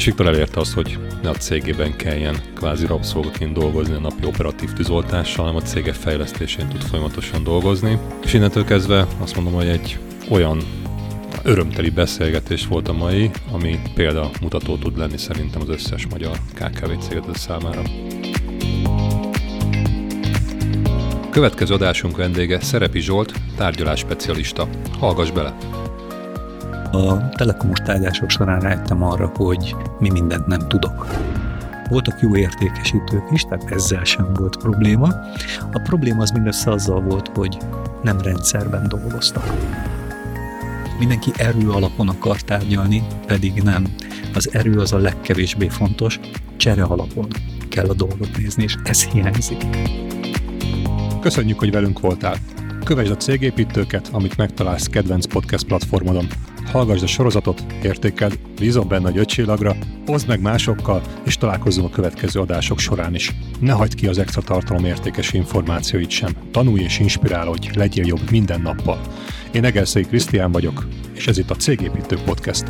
És Viktor elérte azt, hogy ne a cégében kelljen kvázi rabszolgaként dolgozni a napi operatív tűzoltással, hanem a cége fejlesztésén tud folyamatosan dolgozni. És innentől kezdve azt mondom, hogy egy olyan örömteli beszélgetés volt a mai, ami példamutató tud lenni szerintem az összes magyar KKV céget számára. Következő adásunk vendége Szerepi Zsolt, tárgyalás specialista. Hallgass bele! A telekomos tárgyások során rájöttem arra, hogy mi mindent nem tudok. Voltak jó értékesítők is, tehát ezzel sem volt probléma. A probléma az mindössze azzal volt, hogy nem rendszerben dolgoztak. Mindenki erő alapon akar tárgyalni, pedig nem. Az erő az a legkevésbé fontos, csere alapon kell a dolgot nézni, és ez hiányzik. Köszönjük, hogy velünk voltál. Kövesd a cégépítőket, amit megtalálsz kedvenc podcast platformodon. Hallgassd a sorozatot, értékeld, bízom benne a ötcsillagra, oszd meg másokkal, és találkozzunk a következő adások során is. Ne hagyd ki az extra tartalom értékes információit sem. Tanulj és inspirálódj, legyél jobb minden nappal. Én Egerszegi Krisztián vagyok, és ez itt a Cégépítő Podcast.